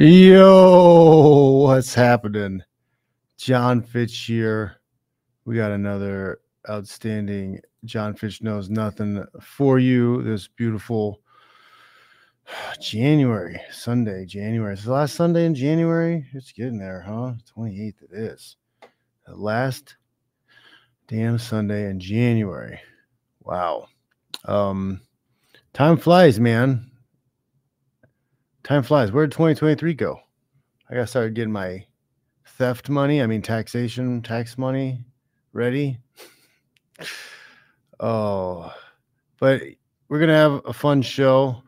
Yo, what's happening? Jon Fitch here. We got another outstanding Jon Fitch Knows Nothing for you this beautiful January, Sunday, January. It's the last Sunday in January. It's getting there, huh? 28th it is. The last damn Sunday in January. Wow. Um time flies, man time flies. Where did 2023 go? I got to start getting my theft money, I mean, taxation, tax money ready. oh, but we're going to have a fun show.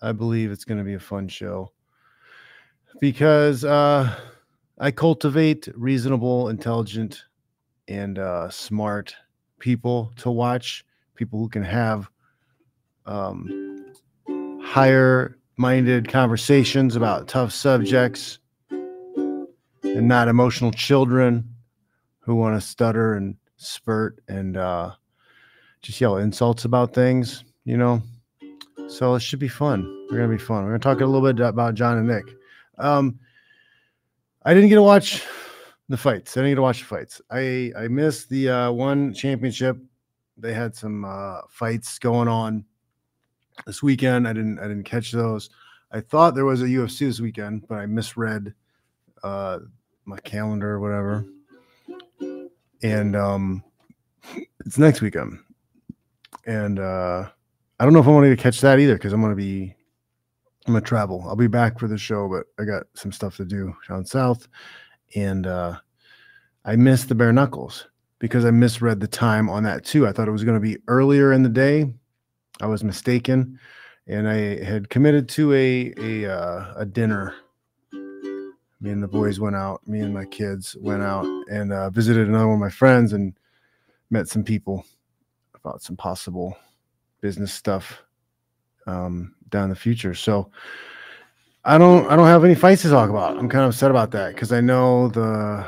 I believe it's going to be a fun show because uh, I cultivate reasonable, intelligent, and uh, smart people to watch, people who can have um, higher minded conversations about tough subjects and not emotional children who want to stutter and spurt and uh, just yell insults about things, you know. So it should be fun. We're gonna be fun. We're gonna talk a little bit about Jon Anik. Um, I didn't get to watch the fights. I didn't get to watch the fights. I I missed the uh, one championship. They had some uh, fights going on this weekend. I didn't I didn't catch those. I thought there was a UFC this weekend, but I misread uh, my calendar or whatever. And um, it's next weekend. And uh, I don't know if I'm going to catch that either because I'm going to be I'm gonna travel. I'll be back for the show, but I got some stuff to do down south, and uh, I missed the bare knuckles because I misread the time on that too. I thought it was going to be earlier in the day, I was mistaken, and I had committed to a a uh, a dinner. Me and the boys went out. Me and my kids went out and uh, visited another one of my friends and met some people about some possible business stuff um, down the future. So I don't I don't have any fights to talk about. I'm kind of upset about that because I know the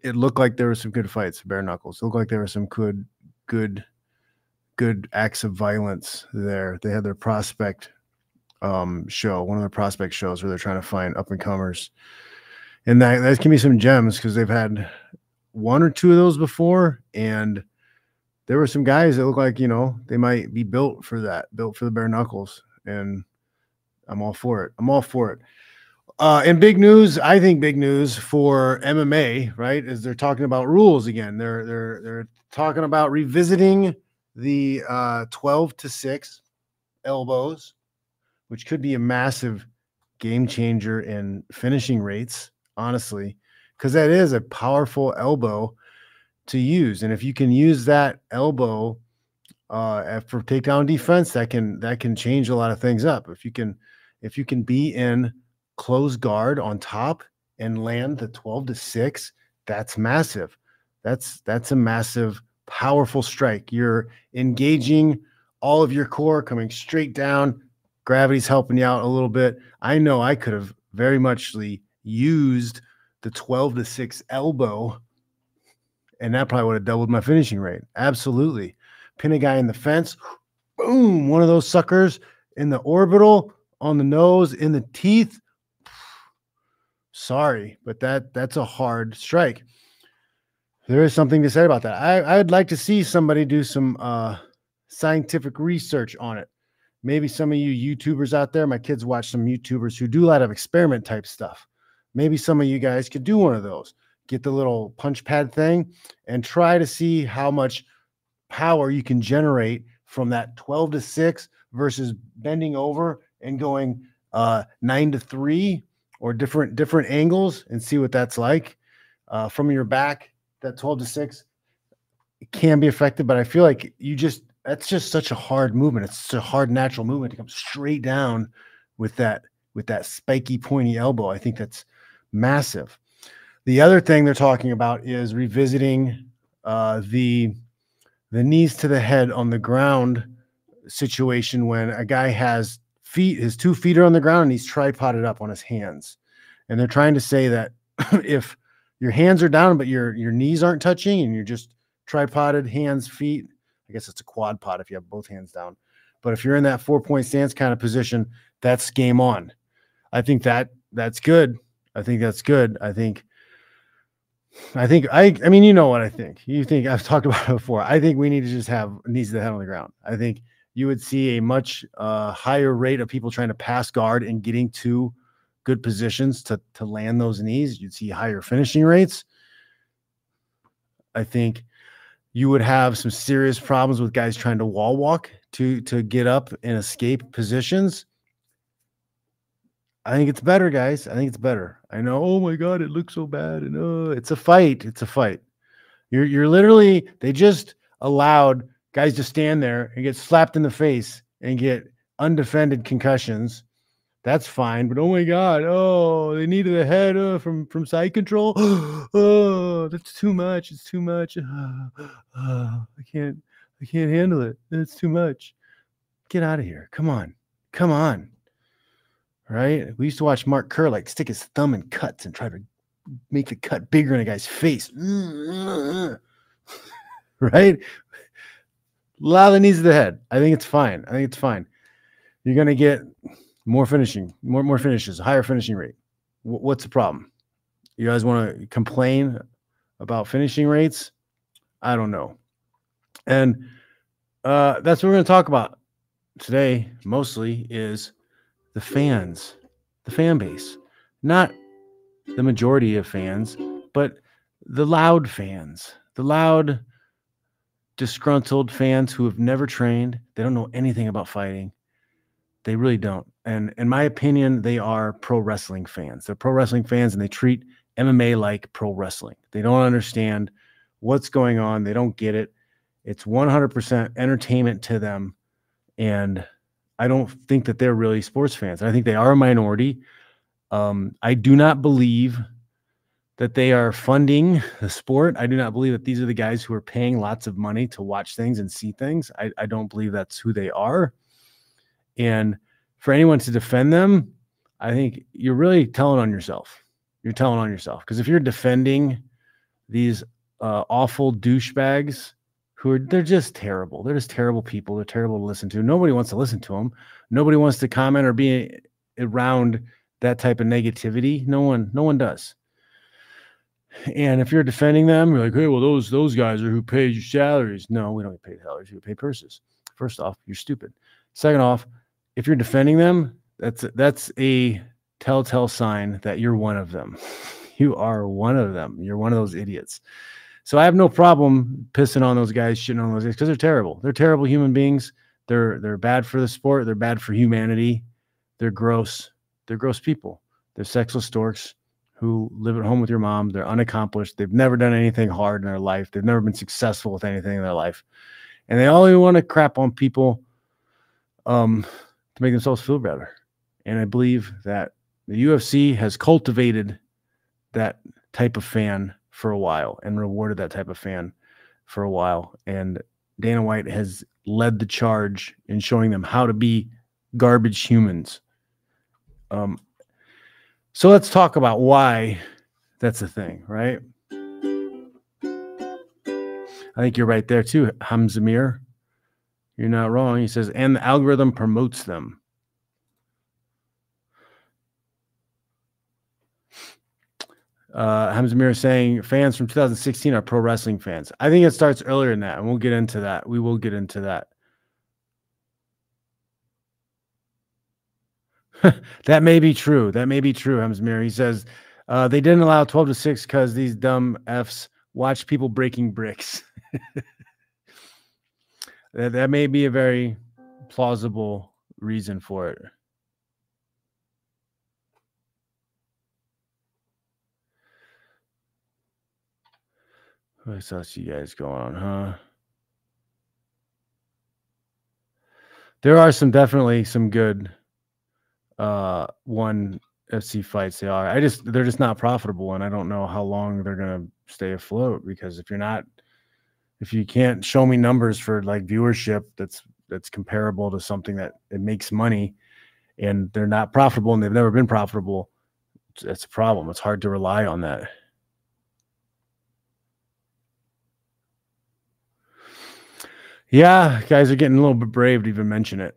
it looked like there were some good fights, bare knuckles. It looked like there were some good good good acts of violence there. They had their prospect um, show, one of their prospect shows where they're trying to find up and comers. And that, that can be some gems because they've had one or two of those before. And there were some guys that look like, you know, they might be built for that, built for the bare knuckles. And I'm all for it. I'm all for it. Uh, and big news, I think big news for MMA, right? Is they're talking about rules again. They're they're they're talking about revisiting the uh, 12 to 6 elbows, which could be a massive game changer in finishing rates, honestly, because that is a powerful elbow to use. And if you can use that elbow uh, for takedown defense, that can that can change a lot of things up. If you can if you can be in close guard on top and land the 12 to 6, that's massive. That's that's a massive powerful strike. You're engaging all of your core coming straight down. Gravity's helping you out a little bit. I know I could have very muchly used the 12 to 6 elbow, and that probably would have doubled my finishing rate. Absolutely. Pin a guy in the fence, boom, one of those suckers in the orbital, on the nose, in the teeth. Sorry, but that that's a hard strike there is something to say about that. I, I'd like to see somebody do some uh, scientific research on it. Maybe some of you YouTubers out there, my kids watch some YouTubers who do a lot of experiment type stuff. Maybe some of you guys could do one of those. Get the little punch pad thing and try to see how much power you can generate from that 12 to 6 versus bending over and going uh, 9 to 3 or different different angles and see what that's like uh, from your back that 12 to 6 can be effective, but I feel like you just that's just such a hard movement. It's a hard natural movement to come straight down with that with that spiky pointy elbow. I think that's massive. The other thing they're talking about is revisiting uh, the the knees to the head on the ground situation when a guy has feet, his two feet are on the ground and he's tripoded up on his hands. And they're trying to say that if your hands are down, but your your knees aren't touching, and you're just tripoded, hands, feet. I guess it's a quad pod if you have both hands down. But if you're in that four point stance kind of position, that's game on. I think that that's good. I think that's good. I think I think I I mean you know what I think. You think I've talked about it before. I think we need to just have knees to the head on the ground. I think you would see a much uh, higher rate of people trying to pass guard and getting to good positions to to land those knees. You'd see higher finishing rates. I think you would have some serious problems with guys trying to wall walk to to get up and escape positions. I think it's better, guys. I think it's better. I know. Oh my god, it looks so bad, and oh, it's a fight. It's a fight. You're you're literally they just allowed guys to stand there and get slapped in the face and get undefended concussions. That's fine, but oh my god, oh, they needed a head uh, from from side control. oh, that's too much. It's too much. Uh, I can't. I can't handle it. It's too much. Get out of here. Come on. Come on right? We used to watch Mark Kerr like stick his thumb in cuts and try to make the cut bigger in a guy's face. right? Knees of the head. I think it's fine. I think it's fine. You're gonna get more finishing, more more finishes, higher finishing rate. W- what's the problem? You guys want to complain about finishing rates? I don't know. And uh, that's what we're going to talk about today. Mostly is the fans, the fan base, not the majority of fans, but the loud fans, the loud, disgruntled fans who have never trained. They don't know anything about fighting. They really don't. And in my opinion, they are pro wrestling fans. They're pro wrestling fans and they treat MMA like pro wrestling. They don't understand what's going on. They don't get it. It's 100% entertainment to them. And I don't think that they're really sports fans. I think they are a minority. Um, I do not believe that they are funding the sport. I do not believe that these are the guys who are paying lots of money to watch things and see things. I, I don't believe that's who they are. And for anyone to defend them, I think you're really telling on yourself. You're telling on yourself because if you're defending these uh, awful douchebags who are they're just terrible. They're just terrible people. They're terrible to listen to. Nobody wants to listen to them. Nobody wants to comment or be around that type of negativity. No one, no one does. And if you're defending them, you're like, hey, well, those those guys are who pay your salaries. No, we don't get paid salaries. We pay purses. First off, you're stupid. Second off, if you're defending them, that's that's a telltale sign that you're one of them. You are one of them. You're one of those idiots. So I have no problem pissing on those guys, shitting on those guys because they're terrible. They're terrible human beings. They're they're bad for the sport. They're bad for humanity. They're gross. They're gross people. They're sexless storks who live at home with your mom. They're unaccomplished. They've never done anything hard in their life. They've never been successful with anything in their life, and they only want to crap on people um, make themselves feel better. And I believe that the UFC has cultivated that type of fan for a while and rewarded that type of fan for a while. And Dana White has led the charge in showing them how to be garbage humans. Um, so let's talk about why that's a thing, right? I think you're right there too, Hamzamir. You're not wrong. He says, and the algorithm promotes them. Uh, Hamzamir saying fans from 2016 are pro wrestling fans. I think it starts earlier than that, and we'll get into that. We will get into that. that may be true. That may be true, Hamzamir. He says uh, they didn't allow 12 to 6 because these dumb Fs watch people breaking bricks. that, that may be a very plausible reason for it. What else you guys going on, huh? There are some definitely some good uh one FC fights they are. I just they're just not profitable and I don't know how long they're gonna stay afloat because if you're not if you can't show me numbers for like viewership that's that's comparable to something that it makes money and they're not profitable and they've never been profitable, that's a problem. It's hard to rely on that. Yeah, guys are getting a little bit brave to even mention it.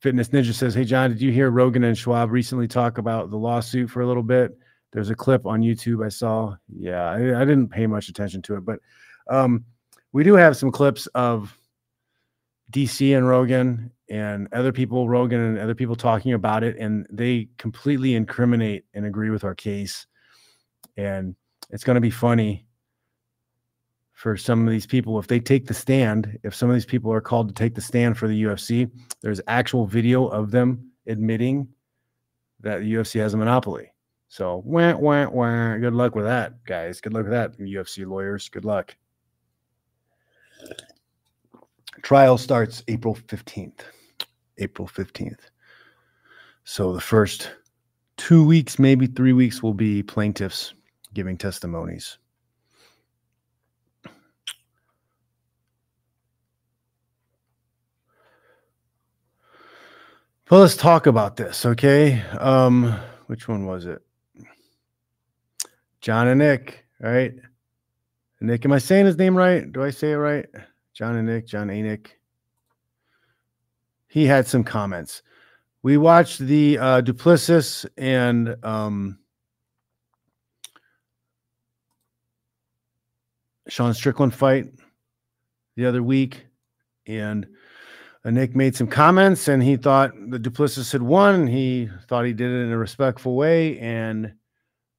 Fitness Ninja says, Hey, John, did you hear Rogan and Schaub recently talk about the lawsuit for a little bit? There's a clip on YouTube I saw. Yeah, I, I didn't pay much attention to it, but um, we do have some clips of DC and Rogan and other people, Rogan and other people talking about it, and they completely incriminate and agree with our case. And it's going to be funny for some of these people if they take the stand. If some of these people are called to take the stand for the UFC, there's actual video of them admitting that the UFC has a monopoly. So, wah, wah, wah. good luck with that, guys. Good luck with that, UFC lawyers. Good luck. Trial starts April 15th. April 15th. So the first two weeks, maybe three weeks, will be plaintiffs giving testimonies. Well, let's talk about this, okay? Um, which one was it? Jon Anik, right? Nick, am I saying his name right? Do I say it right? Jon Anik, Jon Anik. He had some comments. We watched the uh, Du and um, Sean Strickland fight the other week, and uh, Nick made some comments, and he thought the Du Plessis had won. He thought he did it in a respectful way, and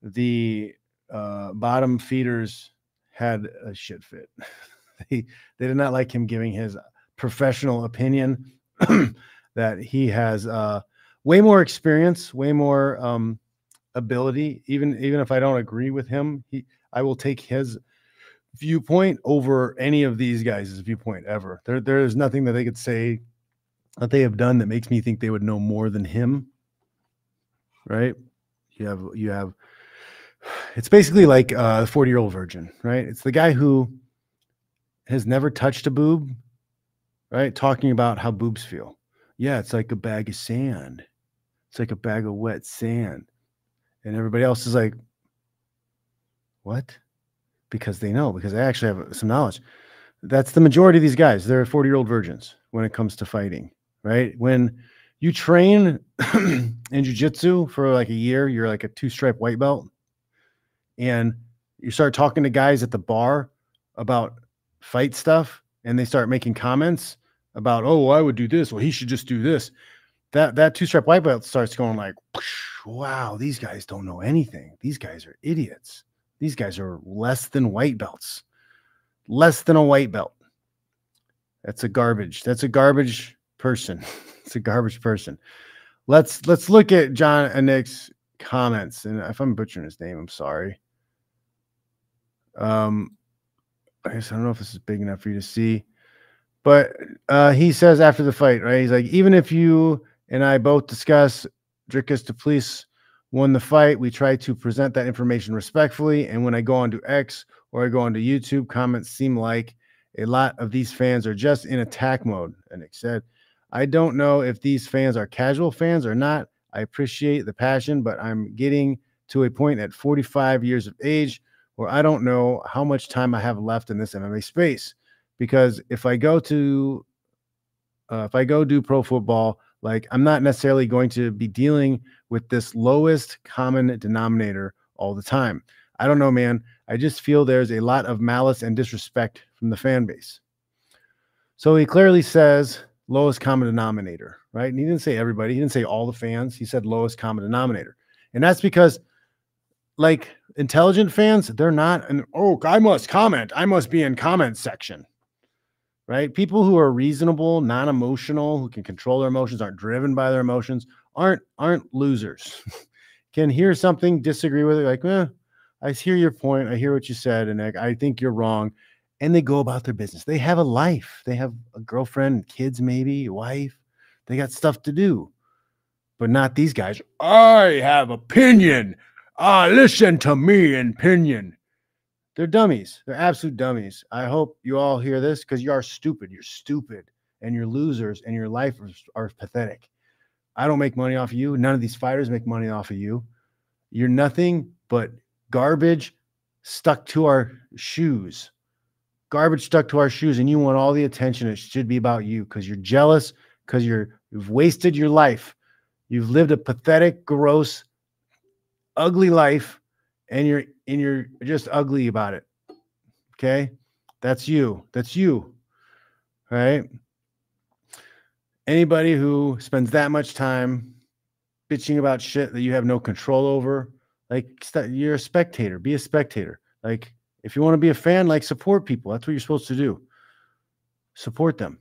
the uh, bottom feeders had a shit fit. they they did not like him giving his professional opinion that he has uh, way more experience, way more um, ability. Even even if I don't agree with him, he I will take his viewpoint over any of these guys' viewpoint ever. There there is nothing that they could say that they have done that makes me think they would know more than him. Right? You have you have it's basically like uh, a 40 year old virgin, right? It's the guy who has never touched a boob, right? Talking about how boobs feel. Yeah, it's like a bag of sand. It's like a bag of wet sand. And everybody else is like, what? Because they know, because they actually have some knowledge. That's the majority of these guys. They're 40 year old virgins when it comes to fighting, right? When you train in jujitsu for like a year, you're like a two stripe white belt, and you start talking to guys at the bar about fight stuff and they start making comments about, oh, I would do this. Well, he should just do this. That that two stripe white belt starts going like, wow, these guys don't know anything. These guys are idiots. These guys are less than white belts, less than a white belt. That's a garbage. That's a garbage person. it's a garbage person. Let's let's look at Jon Anik's comments. And if I'm butchering his name, I'm sorry. Um, I guess I don't know if this is big enough for you to see, but uh, he says after the fight, right? He's like, even if you and I both discuss Dricus Du Plessis won the fight, we try to present that information respectfully. And when I go onto X or I go onto YouTube, comments seem like a lot of these fans are just in attack mode. And Nick said, I don't know if these fans are casual fans or not. I appreciate the passion, but I'm getting to a point at 45 years of age where I don't know how much time I have left in this MMA space. Because if I go to, uh, if I go do pro football, like I'm not necessarily going to be dealing with this lowest common denominator all the time. I don't know, man. I just feel there's a lot of malice and disrespect from the fan base. So he clearly says lowest common denominator, right? And he didn't say everybody, he didn't say all the fans, he said lowest common denominator. And that's because, like, intelligent fans, they're not an oh, I must comment. I must be in comment section. Right? People who are reasonable, non-emotional, who can control their emotions, aren't driven by their emotions, aren't aren't losers. can hear something, disagree with it, like, eh, I hear your point. I hear what you said, and I, I think you're wrong. And they go about their business. They have a life. They have a girlfriend, kids, maybe, wife. They got stuff to do. But not these guys. I have opinion. Ah, listen to me and Pinion. They're dummies. They're absolute dummies. I hope you all hear this because you are stupid. You're stupid and you're losers and your life is, are pathetic. I don't make money off of you. None of these fighters make money off of you. You're nothing but garbage stuck to our shoes. Garbage stuck to our shoes, and you want all the attention. It should be about you because you're jealous, because you're You've wasted your life. You've lived a pathetic, gross, ugly life, and you're and you're just ugly about it. Okay? That's you. That's you. Right? Anybody who spends that much time bitching about shit that you have no control over, like you're a spectator. Be a spectator. Like if you want to be a fan, like support people. That's what you're supposed to do. Support them.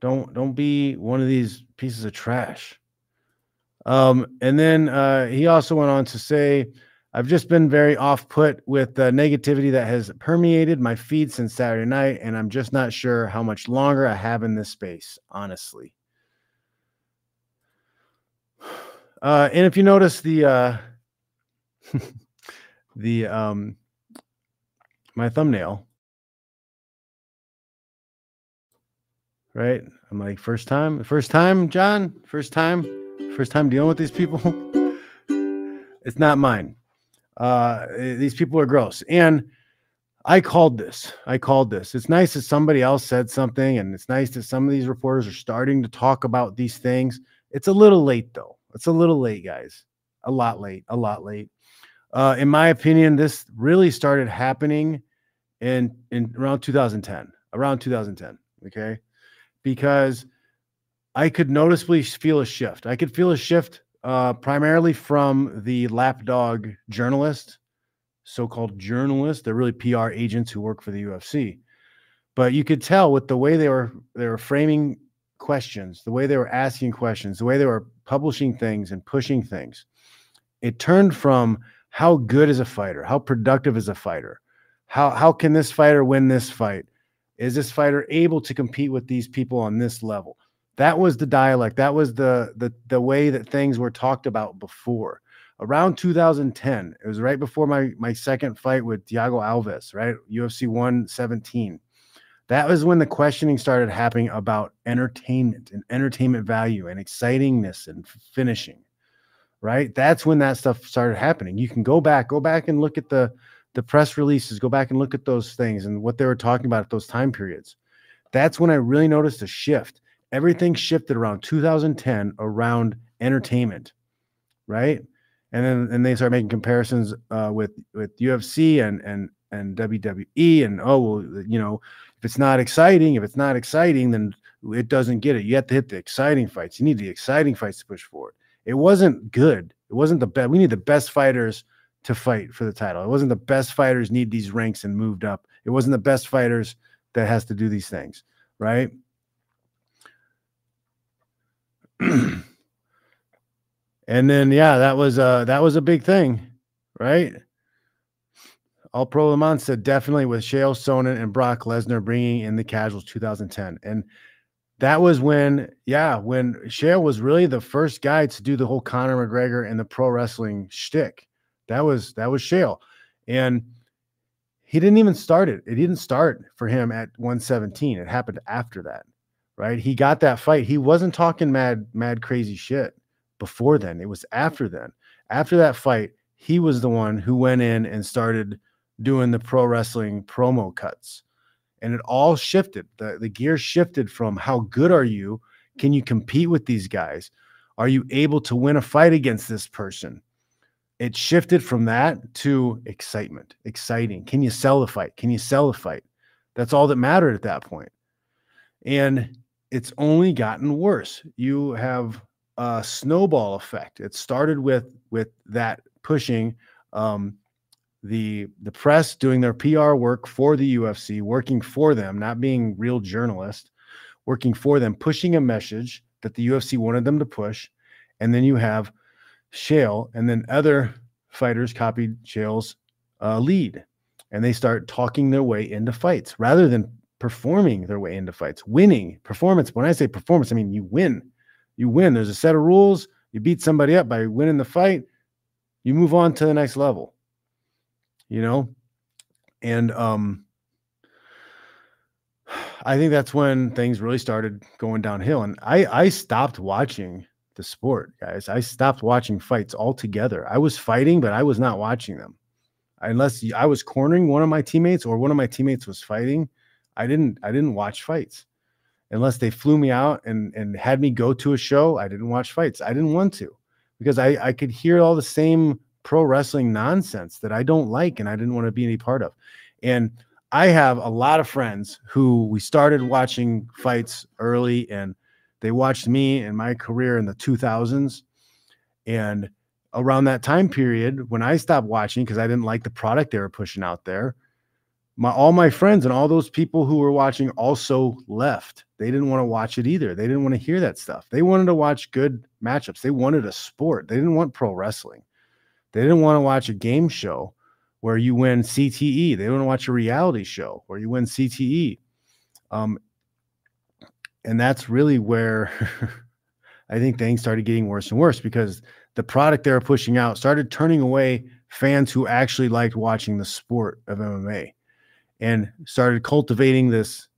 Don't don't be one of these pieces of trash. Um, and then uh, he also went on to say, I've just been very off put with the negativity that has permeated my feed since Saturday night, and I'm just not sure how much longer I have in this space, honestly. Uh, and if you notice the uh, the um, my thumbnail, right? I'm like, first time, first time, John, first time, first time dealing with these people. it's not mine. Uh, these people are gross. And I called this. I called this. It's nice that somebody else said something, and it's nice that some of these reporters are starting to talk about these things. It's a little late, though. It's a little late, guys. A lot late. A lot late. Uh, in my opinion, this really started happening in in around 2010. Around 2010. Okay, because I could noticeably feel a shift. I could feel a shift uh, primarily from the lapdog journalist, so-called journalists. They're really PR agents who work for the UFC. But you could tell with the way they were they were framing questions, the way they were asking questions, the way they were publishing things and pushing things. It turned from how good is a fighter, how productive is a fighter, how how can this fighter win this fight? Is this fighter able to compete with these people on this level? That was the dialect. That was the the the way that things were talked about before. Around 2010, it was right before my my second fight with Thiago Alves, right? UFC 117. That was when the questioning started happening about entertainment and entertainment value and excitingness and finishing. Right? That's when that stuff started happening. You can go back, go back and look at the the press releases, go back and look at those things and what they were talking about at those time periods. That's when I really noticed a shift everything shifted around 2010 around entertainment, right? And then and they start making comparisons uh, with with UFC and and and WWE and oh well you know if it's not exciting if it's not exciting then it doesn't get it. You have to hit the exciting fights. You need the exciting fights to push forward. It wasn't good. It wasn't the best we need the best fighters to fight for the title. It wasn't the best fighters need these ranks and moved up. It wasn't the best fighters that has to do these things right and then yeah, that was uh that was a big thing, right? All Pro Le said definitely with Chael Sonnen and Brock Lesnar bringing in the casuals 2010, and that was when yeah when Chael was really the first guy to do the whole Conor McGregor and the pro wrestling shtick. That was that was Chael. and he didn't even start it. It didn't start for him at 117. It happened after that right? He got that fight. He wasn't talking mad, mad, crazy shit before then. It was mm. after then. After that fight, he was the one who went in and started doing the pro wrestling promo cuts. And it all shifted. The, the gear shifted from how good are you? Can you compete with these guys? Are you able to win a fight against this person? It shifted from that to excitement, exciting. Can you sell the fight? Can you sell the fight? That's all that mattered at that point. And it's only gotten worse. You have a snowball effect. It started with with that pushing um, the the press doing their PR work for the UFC, working for them, not being real journalists, working for them, pushing a message that the UFC wanted them to push, and then you have Chael and then other fighters copied Chael's uh, lead, and they start talking their way into fights rather than performing their way into fights, winning performance. When I say performance, I mean you win. You win. There's a set of rules. You beat somebody up by winning the fight. You move on to the next level. You know, and um, I think that's when things really started going downhill. And I I stopped watching the sport, guys. I stopped watching fights altogether. I was fighting, but I was not watching them. Unless I was cornering one of my teammates or one of my teammates was fighting, I didn't I didn't watch fights. unless they flew me out and and had me go to a show. I didn't watch fights. I didn't want to because I I could hear all the same pro wrestling nonsense that I don't like and I didn't want to be any part of. And I have a lot of friends who we started watching fights early and they watched me and my career in the 2000s and around that time period when I stopped watching because I didn't like the product they were pushing out there my all my friends and all those people who were watching also left. They didn't want to watch it either. They didn't want to hear that stuff. They wanted to watch good matchups. They wanted a sport. They didn't want pro wrestling. They didn't want to watch a game show where you win CTE. They didn't want to watch a reality show where you win CTE. Um, and that's really where I think things started getting worse and worse because the product they were pushing out started turning away fans who actually liked watching the sport of MMA and started cultivating this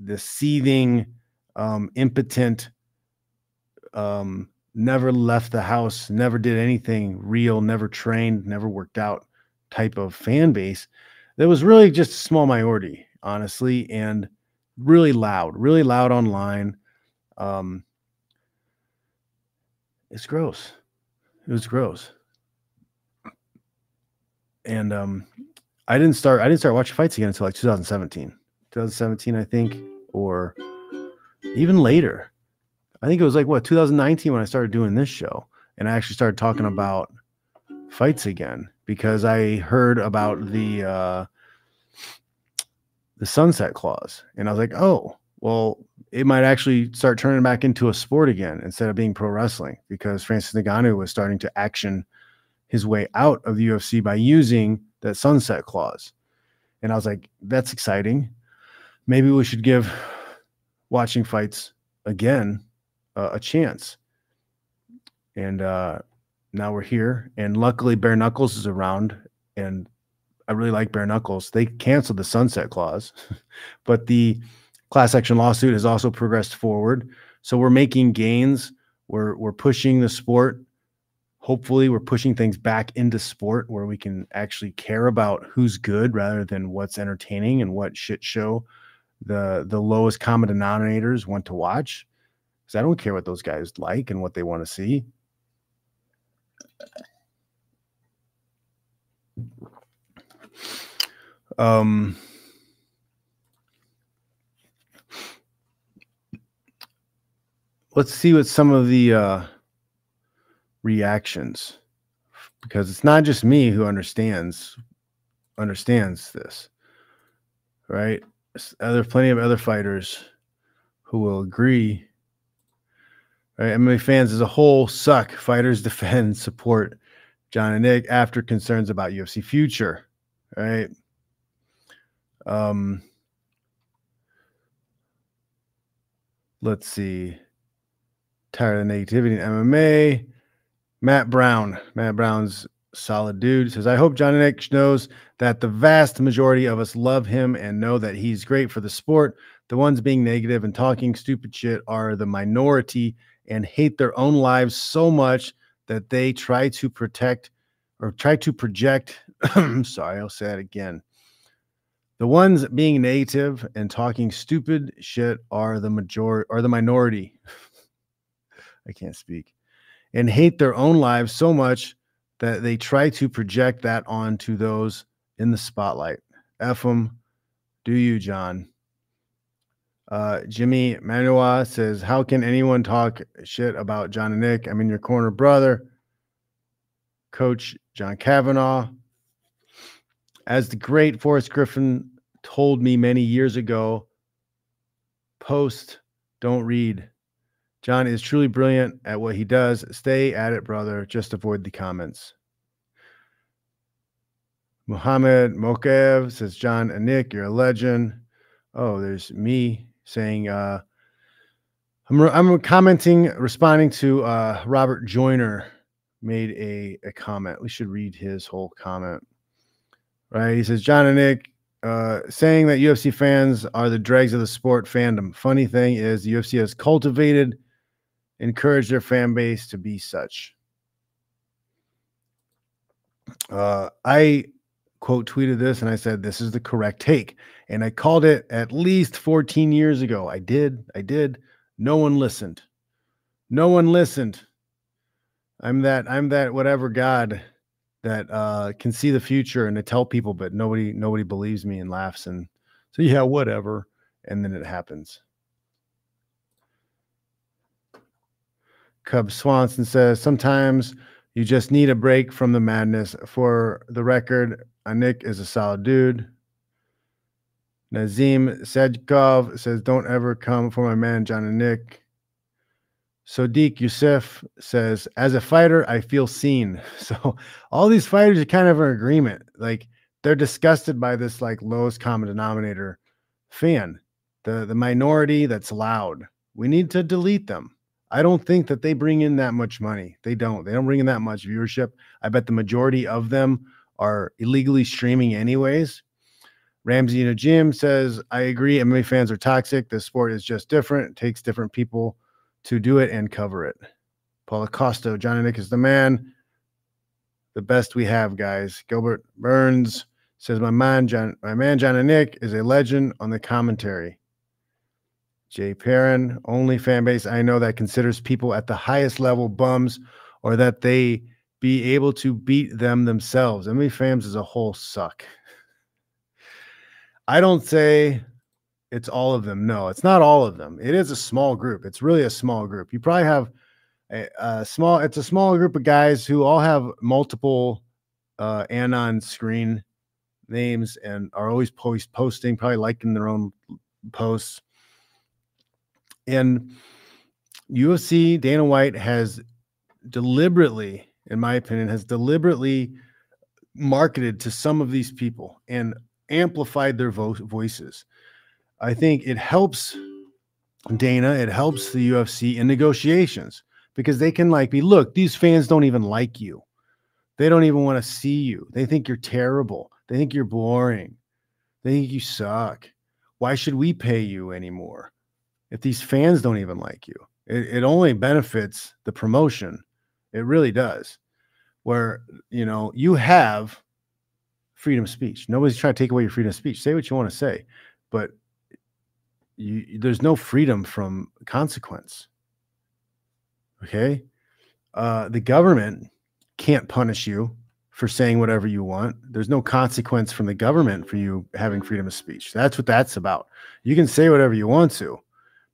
this seething um, impotent um, never left the house never did anything real never trained never worked out type of fan base that was really just a small minority honestly and really loud really loud online. Um, it's gross. It was gross. And um I didn't start. I didn't start watching fights again until like 2017, 2017, I think, or even later. I think it was like what 2019 when I started doing this show, and I actually started talking about fights again because I heard about the uh, the sunset clause, and I was like, oh, well, it might actually start turning back into a sport again instead of being pro wrestling because Francis Ngannou was starting to action his way out of the UFC by using that sunset clause. And I was like, that's exciting. Maybe we should give watching fights again uh, a chance. And uh, now we're here. And luckily, Bare Knuckles is around. And I really like Bare Knuckles. They canceled the sunset clause, but the class action lawsuit has also progressed forward. So we're making gains. We're, we're pushing the sport hopefully we're pushing things back into sport where we can actually care about who's good rather than what's entertaining and what shit show the the lowest common denominators want to watch. Because i don't care what those guys like and what they want to see. Um let's see what some of the uh reactions because it's not just me who understands understands this right? Other plenty of other fighters who will agree right? MMA fans as a whole suck. Fighters defend support Jon Anik after concerns about UFC future right? Um let's see. Tired of negativity in MMA Matt Brown. Matt Brown's solid dude. Says, I hope Jon Anik knows that the vast majority of us love him and know that he's great for the sport. The ones being negative and talking stupid shit are the minority and hate their own lives so much that they try to protect or try to project. sorry, I'll say that again. The ones being negative and talking stupid shit are the majority or the minority. I can't speak and hate their own lives so much that they try to project that onto those in the spotlight. F them. Do you, John? Uh, Jimmy Manua says, How can anyone talk shit about Jon Anik? I'm in your corner, brother. Coach John Kavanagh. As the great Forrest Griffin told me many years ago, post, don't read. Jon is truly brilliant at what he does. Stay at it, brother. Just avoid the comments. Muhammad Mokaev says, Jon Anik, you're a legend. Oh, there's me saying, uh, I'm, re- I'm commenting, responding to uh, Robert Joyner made a, a comment. We should read his whole comment. Right. He says, Jon Anik, uh, saying that UFC fans are the dregs of the sport fandom. Funny thing is, the UFC has cultivated encourage their fan base to be such. Uh, I quote tweeted this and I said, This is the correct take. And I called it at least 14 years ago. I did. I did. No one listened. No one listened. I'm that, I'm that whatever God that uh can see the future and to tell people, but nobody, nobody believes me and laughs. And so yeah, whatever. And then it happens. Cub Swanson says sometimes you just need a break from the madness. For the record, Anik is a solid dude. Nazim Sadykhov says, Don't ever come for my man, Jon Anik. Sodiq Yusuf says, As a fighter, I feel seen. So all these fighters are kind of in agreement. Like they're disgusted by this like lowest common denominator fan, the, the minority that's loud. We need to delete them. I don't think that they bring in that much money. They don't. They don't bring in that much viewership. I bet the majority of them are illegally streaming anyways. Ramsey Nijem says, I agree. MMA fans are toxic. The sport is just different. It takes different people to do it and cover it. Paulo Costa, Jon Anik is the man. The best we have, guys. Gilbert Burns says, My man, Jon, my man Jon Anik is a legend on the commentary. Jay Perrin, only fan base I know that considers people at the highest level bums or that they be able to beat them themselves. MMA fans as a whole suck. I don't say it's all of them. No, it's not all of them. It is a small group. It's really a small group. You probably have a, a small, it's a small group of guys who all have multiple uh, Anon screen names and are always post posting, probably liking their own posts. And UFC, Dana White has deliberately, in my opinion, has deliberately marketed to some of these people and amplified their vo- voices. I think it helps Dana, it helps the UFC in negotiations because they can like be, look, these fans don't even like you. They don't even want to see you. They think you're terrible. They think you're boring. They think you suck. Why should we pay you anymore? If these fans don't even like you it, it only benefits the promotion. It really does. Where you know you have freedom of speech. Nobody's trying to take away your freedom of speech. Say what you want to say but you there's no freedom from consequence. Okay? Uh, the government can't punish you for saying whatever you want. There's no consequence from the government for you having freedom of speech. That's what that's about. You can say whatever you want to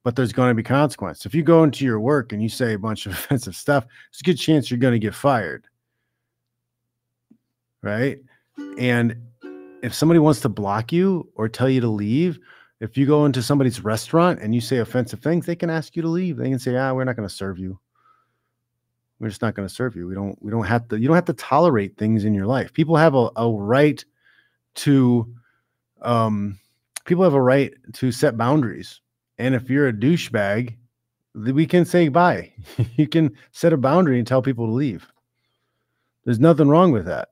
but there's going to be consequence. If you go into your work and you say a bunch of offensive stuff, there's a good chance you're going to get fired. Right. And if somebody wants to block you or tell you to leave, if you go into somebody's restaurant and you say offensive things, they can ask you to leave. They can say, ah, we're not going to serve you. We're just not going to serve you. We don't, we don't have to, you don't have to tolerate things in your life. People have a, a right to, um, people have a right to set boundaries and if you're a douchebag, we can say bye. you can set a boundary and tell people to leave. There's nothing wrong with that.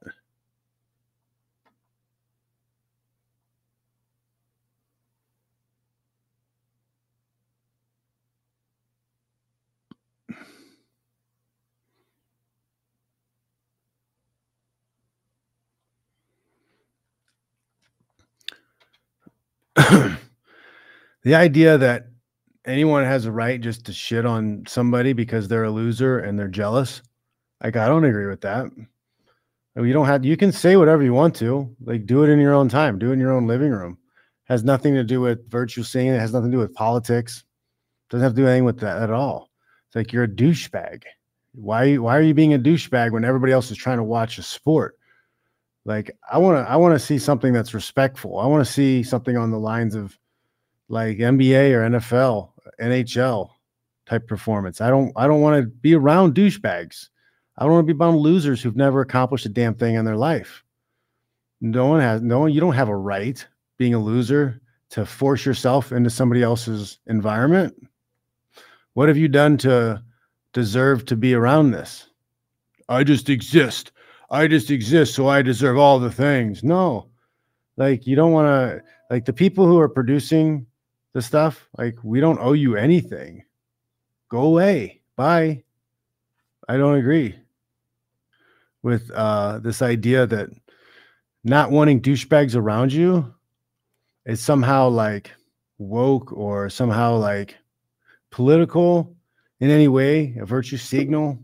the idea that anyone has a right just to shit on somebody because they're a loser and they're jealous like i don't agree with that. You don't have you can say whatever you want to like do it in your own time do it in your own living room. Has nothing to do with virtue signaling it has nothing to do with politics doesn't have to do anything with that at all. It's like you're a douchebag. Why why are you being a douchebag when everybody else is trying to watch a sport? Like i want to i want to see something that's respectful. I want to see something on the lines of like NBA or NFL, NHL type performance. I don't I don't want to be around douchebags. I don't want to be around losers who've never accomplished a damn thing in their life. No one has no one, you don't have a right being a loser to force yourself into somebody else's environment. What have you done to deserve to be around this? I just exist. I just exist, so I deserve all the things. No, like you don't want to like the people who are producing the stuff. Like, we don't owe you anything. Go away. Bye. I don't agree with uh, this idea that not wanting douchebags around you is somehow like woke or somehow like political in any way, a virtue signal.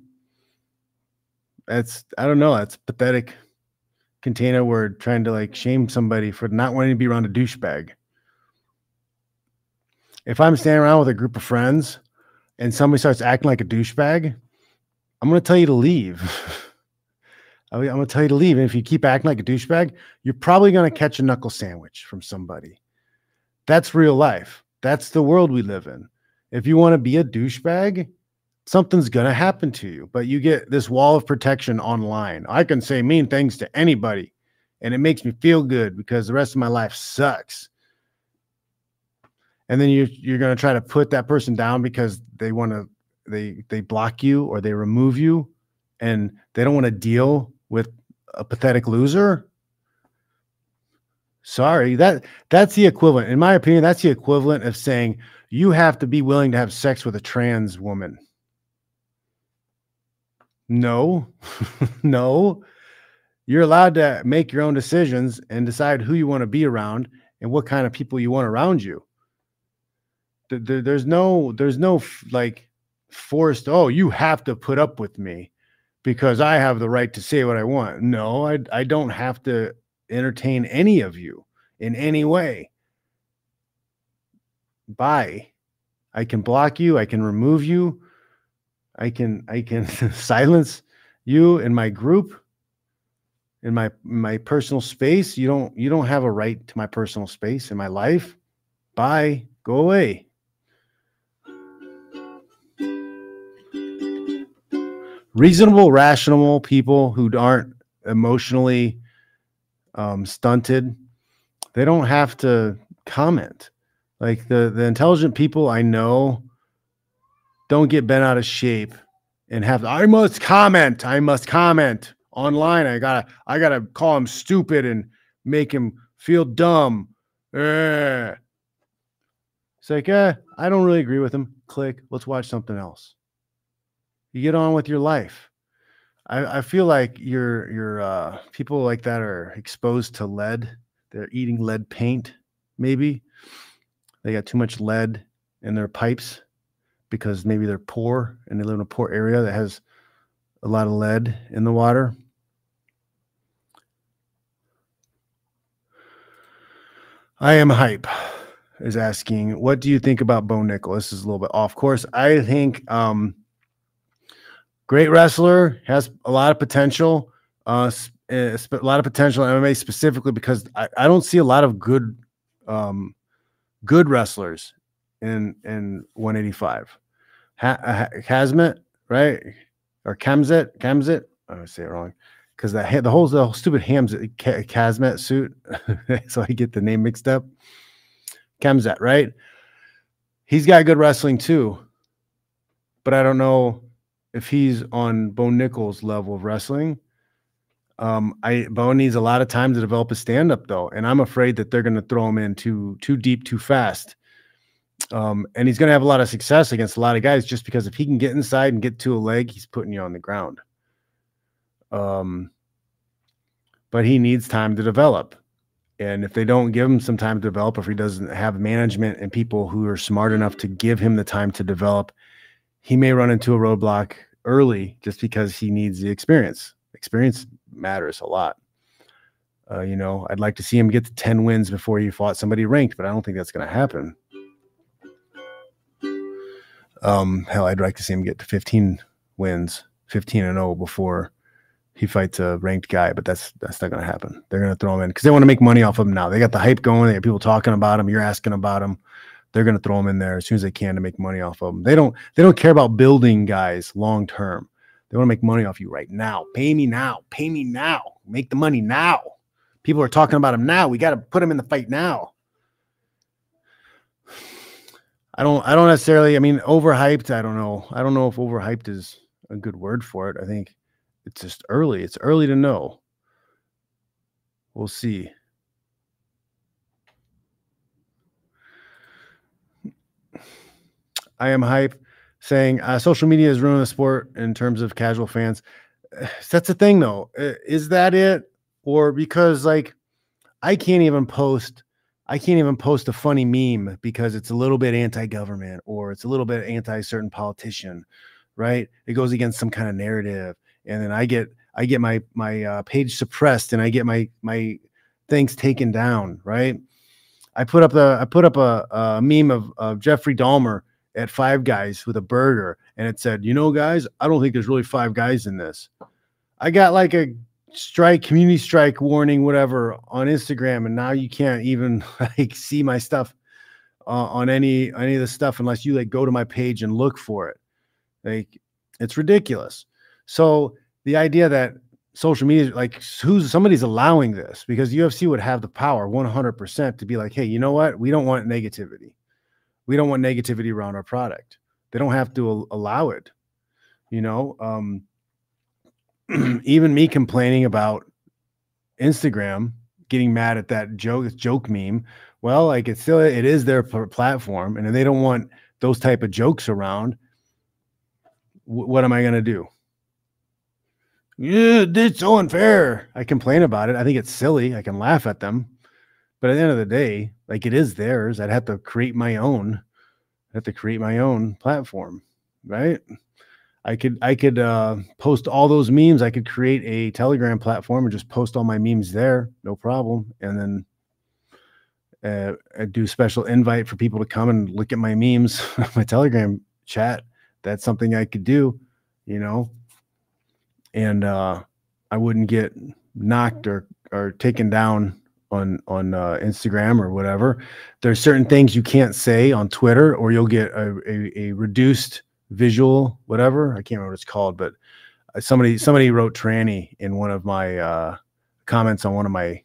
That's I don't know. That's pathetic container word trying to like shame somebody for not wanting to be around a douchebag. If I'm standing around with a group of friends and somebody starts acting like a douchebag, I'm going to tell you to leave. I'm going to tell you to leave. And if you keep acting like a douchebag, you're probably going to catch a knuckle sandwich from somebody. That's real life. That's the world we live in. If you want to be a douchebag, something's going to happen to you, but you get this wall of protection online. I can say mean things to anybody and it makes me feel good because the rest of my life sucks. And then you you're going to try to put that person down because they want to they they block you or they remove you and they don't want to deal with a pathetic loser. Sorry, that that's the equivalent. In my opinion, that's the equivalent of saying you have to be willing to have sex with a trans woman. No, no. You're allowed to make your own decisions and decide who you want to be around and what kind of people you want around you. There's no, there's no like forced, oh, you have to put up with me because I have the right to say what I want. No, I, I don't have to entertain any of you in any way. Bye. I can block you, I can remove you, I can I can silence you in my group in my my personal space. You don't you don't have a right to my personal space in my life. Bye. Go away. Reasonable, rational people who aren't emotionally um, stunted, they don't have to comment. Like the the intelligent people I know don't get bent out of shape and have I must comment. I must comment online. I gotta I gotta call him stupid and make him feel dumb. Eh. It's like, eh, I don't really agree with him. Click. Let's watch something else. You get on with your life. I, I feel like your your uh, people like that are exposed to lead. They're eating lead paint, maybe. They got too much lead in their pipes because maybe they're poor and they live in a poor area that has a lot of lead in the water. I am hype is asking, what do you think about Bo Nickal? This is a little bit off course. I think um, great wrestler has a lot of potential. Uh, eh, a lot of potential in MMA specifically because I, I don't see a lot of good um, good wrestlers in in 185. Ha, ha, right? Or Kamzet, Kamzet. I say it wrong because the the whole, the whole stupid hams Kazmet suit, so I get the name mixed up. Kamzat, right? He's got good wrestling too, but I don't know if he's on Bo Nickal's level of wrestling. Um, I Bo needs a lot of time to develop a stand up though, and I'm afraid that they're going to throw him in too too deep too fast. Um, and he's going to have a lot of success against a lot of guys just because if he can get inside and get to a leg, he's putting you on the ground. Um, but he needs time to develop. And if they don't give him some time to develop, if he doesn't have management and people who are smart enough to give him the time to develop, he may run into a roadblock early just because he needs the experience. Experience matters a lot. Uh, you know, I'd like to see him get to 10 wins before he fought somebody ranked, but I don't think that's going to happen. Um, hell, I'd like to see him get to 15 wins, 15 and 0 before he fights a ranked guy, but that's that's not going to happen. They're going to throw him in because they want to make money off of him now. They got the hype going. They got people talking about him. You're asking about him. They're going to throw them in there as soon as they can to make money off of them. They don't they don't care about building guys long term. They want to make money off you right now. Pay me now. Pay me now. Make the money now. People are talking about him now. We got to put him in the fight now. I don't I don't necessarily I mean overhyped, I don't know. I don't know if overhyped is a good word for it. I think it's just early. It's early to know. We'll see. I am hype saying uh, social media is ruining the sport in terms of casual fans. That's the thing, though. Is that it? or because like I can't even post I can't even post a funny meme because it's a little bit anti-government or it's a little bit anti-certain politician, right? It goes against some kind of narrative, and then I get I get my my uh, page suppressed and I get my my things taken down, right? I put up the I put up a, a meme of, of Jeffrey Dahmer at Five Guys with a burger, and it said, "You know, guys, I don't think there's really five guys in this." I got like a strike community strike warning whatever on instagram and now you can't even like see my stuff uh, on any any of the stuff unless you like go to my page and look for it. Like it's ridiculous. So the idea that social media like who's somebody's allowing this because ufc would have the power 100% to be like hey you know what? We don't want negativity we don't want negativity around our product they don't have to allow it you know um even me complaining about Instagram getting mad at that joke joke meme. Well, like it's still it is their platform, and if they don't want those type of jokes around, w- what am I gonna do? Yeah, it's so unfair. I complain about it. I think it's silly. I can laugh at them, but at the end of the day, like it is theirs. I'd have to create my own. I'd have to create my own platform, right? I could I could uh, post all those memes. I could create a Telegram platform and just post all my memes there, no problem. And then uh, do special invite for people to come and look at my memes, my Telegram chat. That's something I could do, you know. And uh, I wouldn't get knocked or or taken down on on uh, Instagram or whatever. There's certain things you can't say on Twitter, or you'll get a, a, a reduced visual, whatever. I can't remember what it's called, but uh, somebody somebody wrote tranny in one of my uh, comments on one of my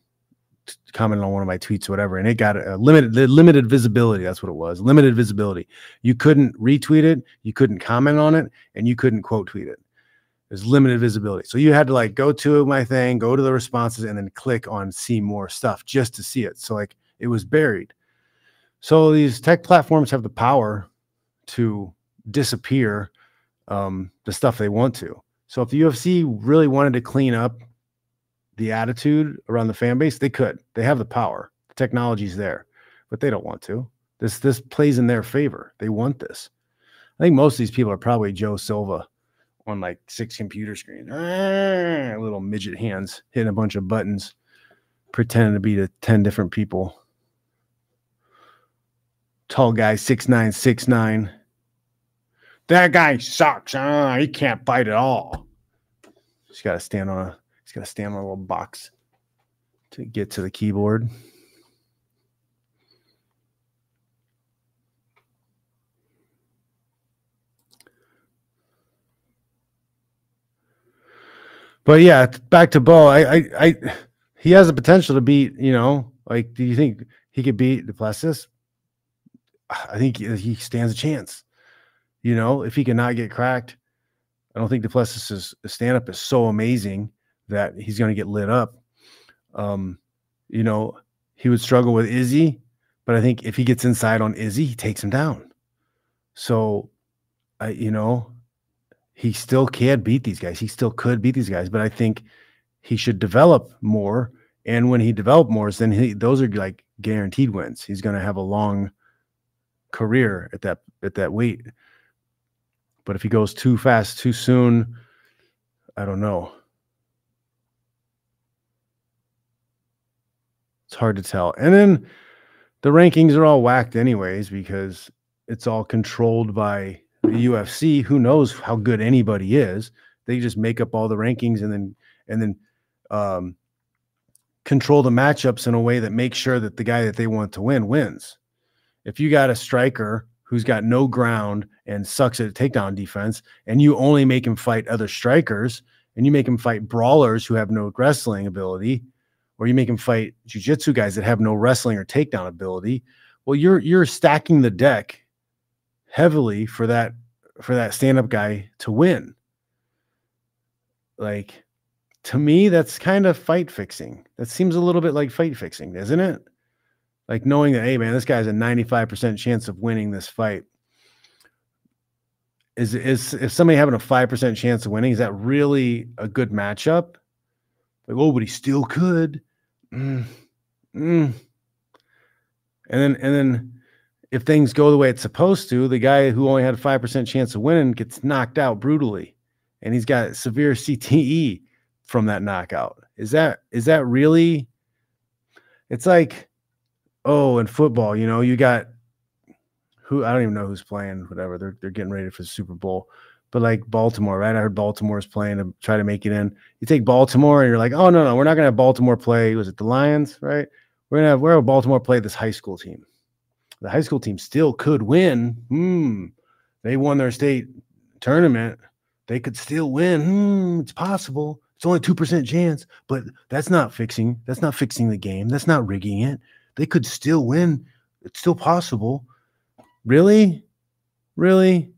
comment on one of my tweets, whatever, and it got a limited limited visibility. That's what it was. Limited visibility. You couldn't retweet it, you couldn't comment on it, and you couldn't quote tweet it. There's limited visibility. So you had to like go to my thing, go to the responses, and then click on see more stuff just to see it. So like it was buried. So these tech platforms have the power to disappear um, the stuff they want to. So if the UFC really wanted to clean up the attitude around the fan base, they could. They have the power. The technology's there, but they don't want to. This this plays in their favor. They want this. I think most of these people are probably Joe Silva on like six computer screens, ah, little midget hands hitting a bunch of buttons, pretending to be the 10 different people. Tall guy, six nine, six nine, that guy sucks. Uh, he can't fight at all. He's got to stand on a he's got to stand on a little box to get to the keyboard. But yeah, back to Bo. I, I, I, he has the potential to beat. You know, like, do you think he could beat Du Plessis? I think he stands a chance. You know, if he cannot get cracked, I don't think Du Plessis' stand up is so amazing that he's going to get lit up. Um, you know, he would struggle with Izzy, but I think if he gets inside on Izzy, he takes him down. So, I, you know, he still can beat these guys. He still could beat these guys, but I think he should develop more. And when he develop more, then he, those are like guaranteed wins. He's going to have a long career at that at that weight. But if he goes too fast too soon, I don't know. It's hard to tell. And then the rankings are all whacked anyways because it's all controlled by UFC. Who knows how good anybody is? They just make up all the rankings and then and then um, control the matchups in a way that makes sure that the guy that they want to win wins. If you got a striker who's got no ground and sucks at takedown defense, and you only make him fight other strikers, and you make him fight brawlers who have no wrestling ability, or you make him fight jujitsu guys that have no wrestling or takedown ability, well, you're you're stacking the deck heavily for that for that stand-up guy to win. Like to me, that's kind of fight fixing. That seems a little bit like fight fixing, isn't it? like knowing that hey man this guy's a 95% chance of winning this fight is is if somebody having a 5% chance of winning is that really a good matchup Like, oh, but he still could. Mm, mm. And then, and then, if things go the way it's supposed to, the guy who only had a five percent chance of winning gets knocked out brutally, and he's got severe CTE from that knockout. Is that is that really? It's like, oh, in football, you know, you got who I don't even know who's playing. Whatever they're they're getting ready for the Super Bowl, but like Baltimore, right? I heard Baltimore's playing to try to make it in. You take Baltimore, and you're like, oh no, no, we're not gonna have Baltimore play. Was it the Lions? Right? We're gonna have we're gonna have Baltimore play this high school team. The high school team still could win. Hmm. They won their state tournament. They could still win. Hmm. It's possible. It's only two percent chance, but that's not fixing. That's not fixing the game. That's not rigging it. They could still win. It's still possible. Really, really,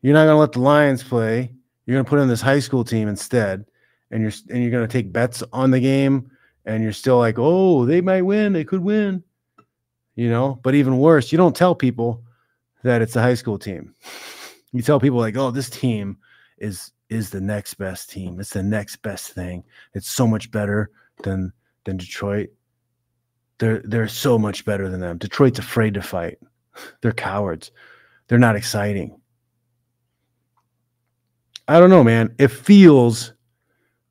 you're not going to let the Lions play. You're going to put in this high school team instead, and you're and you're going to take bets on the game, and you're still like, oh, they might win. They could win. You know, but even worse, you don't tell people that it's a high school team. You tell people like, oh, this team is is the next best team. It's the next best thing. It's so much better than than Detroit. They're they're so much better than them. Detroit's afraid to fight. They're cowards. They're not exciting. I don't know, man. It feels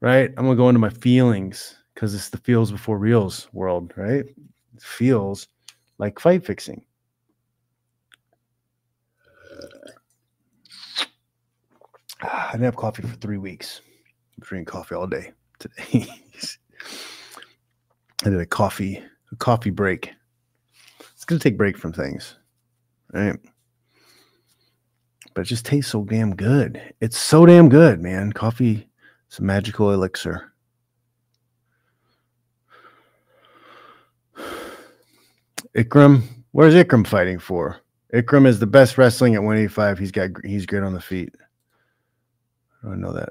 right. I'm gonna go into my feelings because it's the feels before reals world, right? It feels like fight fixing. I didn't have coffee for three weeks. I'm drinking coffee all day today. I did a coffee a coffee break. It's gonna take break from things, right? But it just tastes so damn good. It's so damn good, man. Coffee is a magical elixir. Ikram, where's Ikram fighting for? Ikram is the best wrestling at 185. He's got he's great on the feet. I don't know that.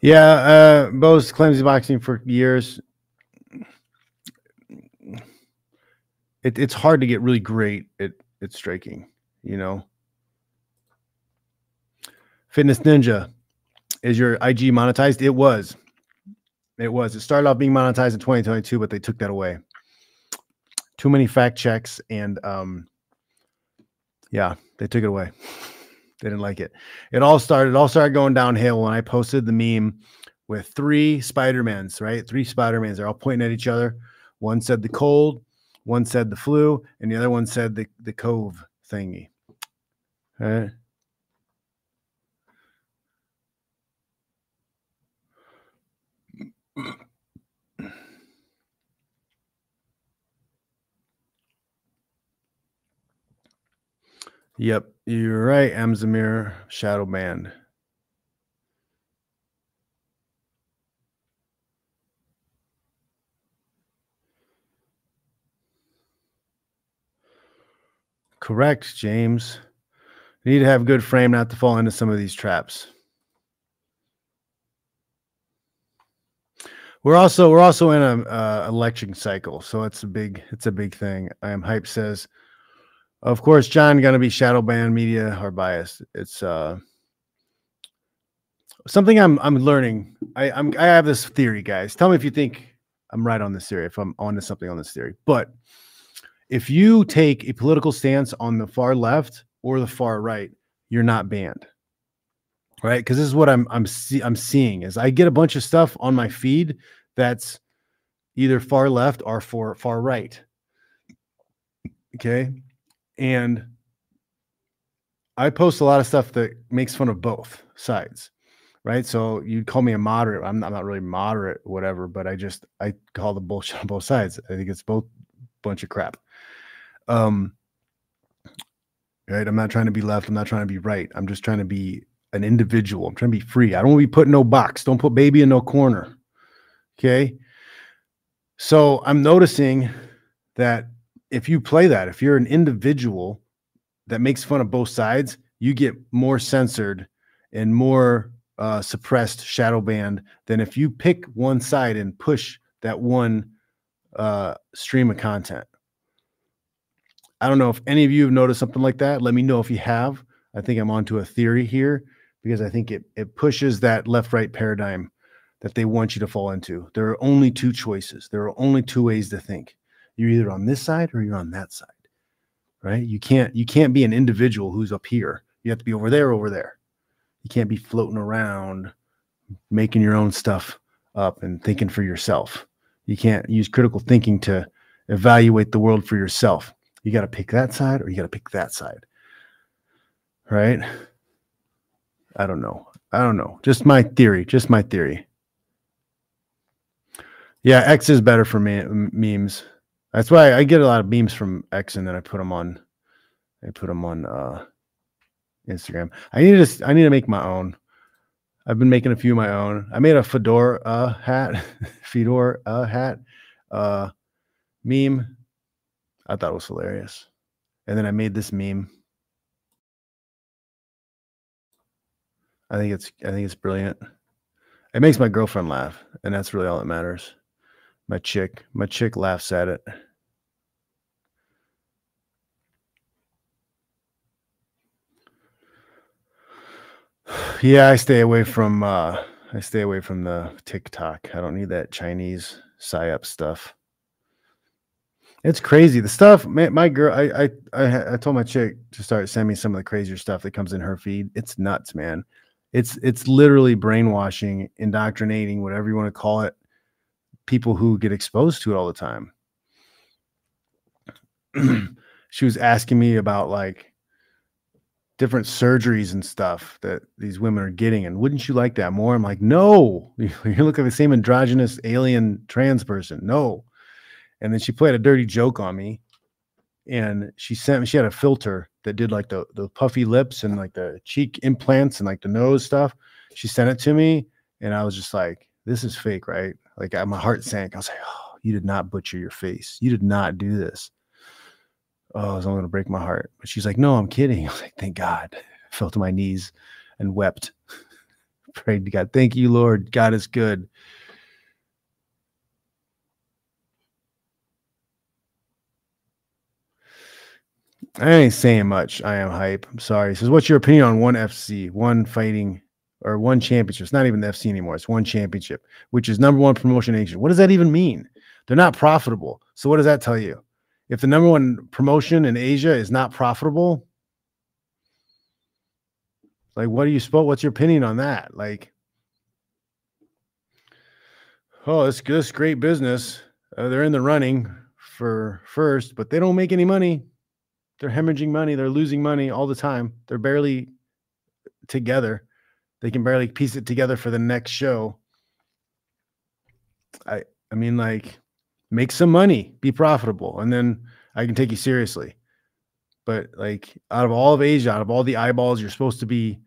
Yeah, uh, Bo's clumsy boxing for years. It, it's hard to get really great at, at striking, you know. Fitness Ninja, is your IG monetized? It was. It was. It started off being monetized in 2022, but they took that away. Too many fact checks and um yeah they took it away. They didn't like it. It all started it all started going downhill when i posted the meme with three spider-mans right? Three spider-mans. They're all pointing at each other. One said the cold one said the flu and the other one said the the cove thingy all right Yep, you're right, Amzamir Shadow banned. Correct, James. You need to have good frame not to fall into some of these traps. We're also we're also in a uh, election cycle, so it's a big it's a big thing. I am hype says of course, Jon gonna be shadow banned media or biased. It's uh something I'm I'm learning. I, I'm I have this theory, guys. Tell me if you think I'm right on this theory, if I'm onto something on this theory. But if you take a political stance on the far left or the far right, you're not banned. Right? Because this is what I'm I'm see, I'm seeing is I get a bunch of stuff on my feed that's either far left or for far right. Okay. And I post a lot of stuff that makes fun of both sides, right? So you'd call me a moderate. I'm not, I'm not really moderate, whatever, but I just I call the bullshit on both sides. I think it's both bunch of crap. Um, right? I'm not trying to be left. I'm not trying to be right. I'm just trying to be an individual. I'm trying to be free. I don't want to be put in no box. Don't put baby in no corner. Okay. So I'm noticing that if you play that, if you're an individual that makes fun of both sides, you get more censored and more uh, suppressed shadow banned than if you pick one side and push that one uh, stream of content. I don't know if any of you have noticed something like that. Let me know if you have. I think I'm onto a theory here because I think it it pushes that left right paradigm that they want you to fall into. There are only two choices. There are only two ways to think. You're either on this side or you're on that side. Right? You can't you can't be an individual who's up here. You have to be over there over there. You can't be floating around making your own stuff up and thinking for yourself. You can't use critical thinking to evaluate the world for yourself. You got to pick that side or you got to pick that side. Right? I don't know. I don't know. Just my theory. Just my theory. Yeah, X is better for me memes. That's why I get a lot of memes from X, and then I put them on. I put them on uh, Instagram. I need to. I need to make my own. I've been making a few of my own. I made a fedora uh, hat, fedora uh, hat, uh, meme. I thought it was hilarious, and then I made this meme. I think it's. I think it's brilliant. It makes my girlfriend laugh, and that's really all that matters. My chick, my chick laughs at it. Yeah, I stay away from uh I stay away from the TikTok. I don't need that Chinese psyop stuff. It's crazy. The stuff, man, my girl, I, I I I told my chick to start sending me some of the crazier stuff that comes in her feed. It's nuts, man. It's it's literally brainwashing, indoctrinating, whatever you want to call it people who get exposed to it all the time. she was asking me about like different surgeries and stuff that these women are getting. And wouldn't you like that more? I'm like, no, you look like the same androgynous alien trans person. No. And then she played a dirty joke on me. And she sent me, she had a filter that did like the, the puffy lips and like the cheek implants and like the nose stuff. She sent it to me. And I was just like, this is fake, right? Like my heart sank. I was like, oh, you did not butcher your face. You did not do this. Oh, I was only to break my heart. But she's like, no, I'm kidding. I was like, thank God. I fell to my knees and wept. Prayed to God. Thank you, Lord. God is good. I ain't saying much. I am hype. I'm sorry. Says, what's your opinion on one FC, one fighting or one championship. It's not even the FC anymore. It's one championship, which is number one promotion nation. What does that even mean? They're not profitable. So what does that tell you? If the number one promotion in Asia is not profitable, like what do you supposed? What's your opinion on that? Like, oh, it's this great business. Uh, they're in the running for first, but they don't make any money. They're hemorrhaging money. They're losing money all the time. They're barely together they can barely piece it together for the next show. I I mean like make some money, be profitable, and then I can take you seriously. But like out of all of Asia, out of all the eyeballs you're supposed to be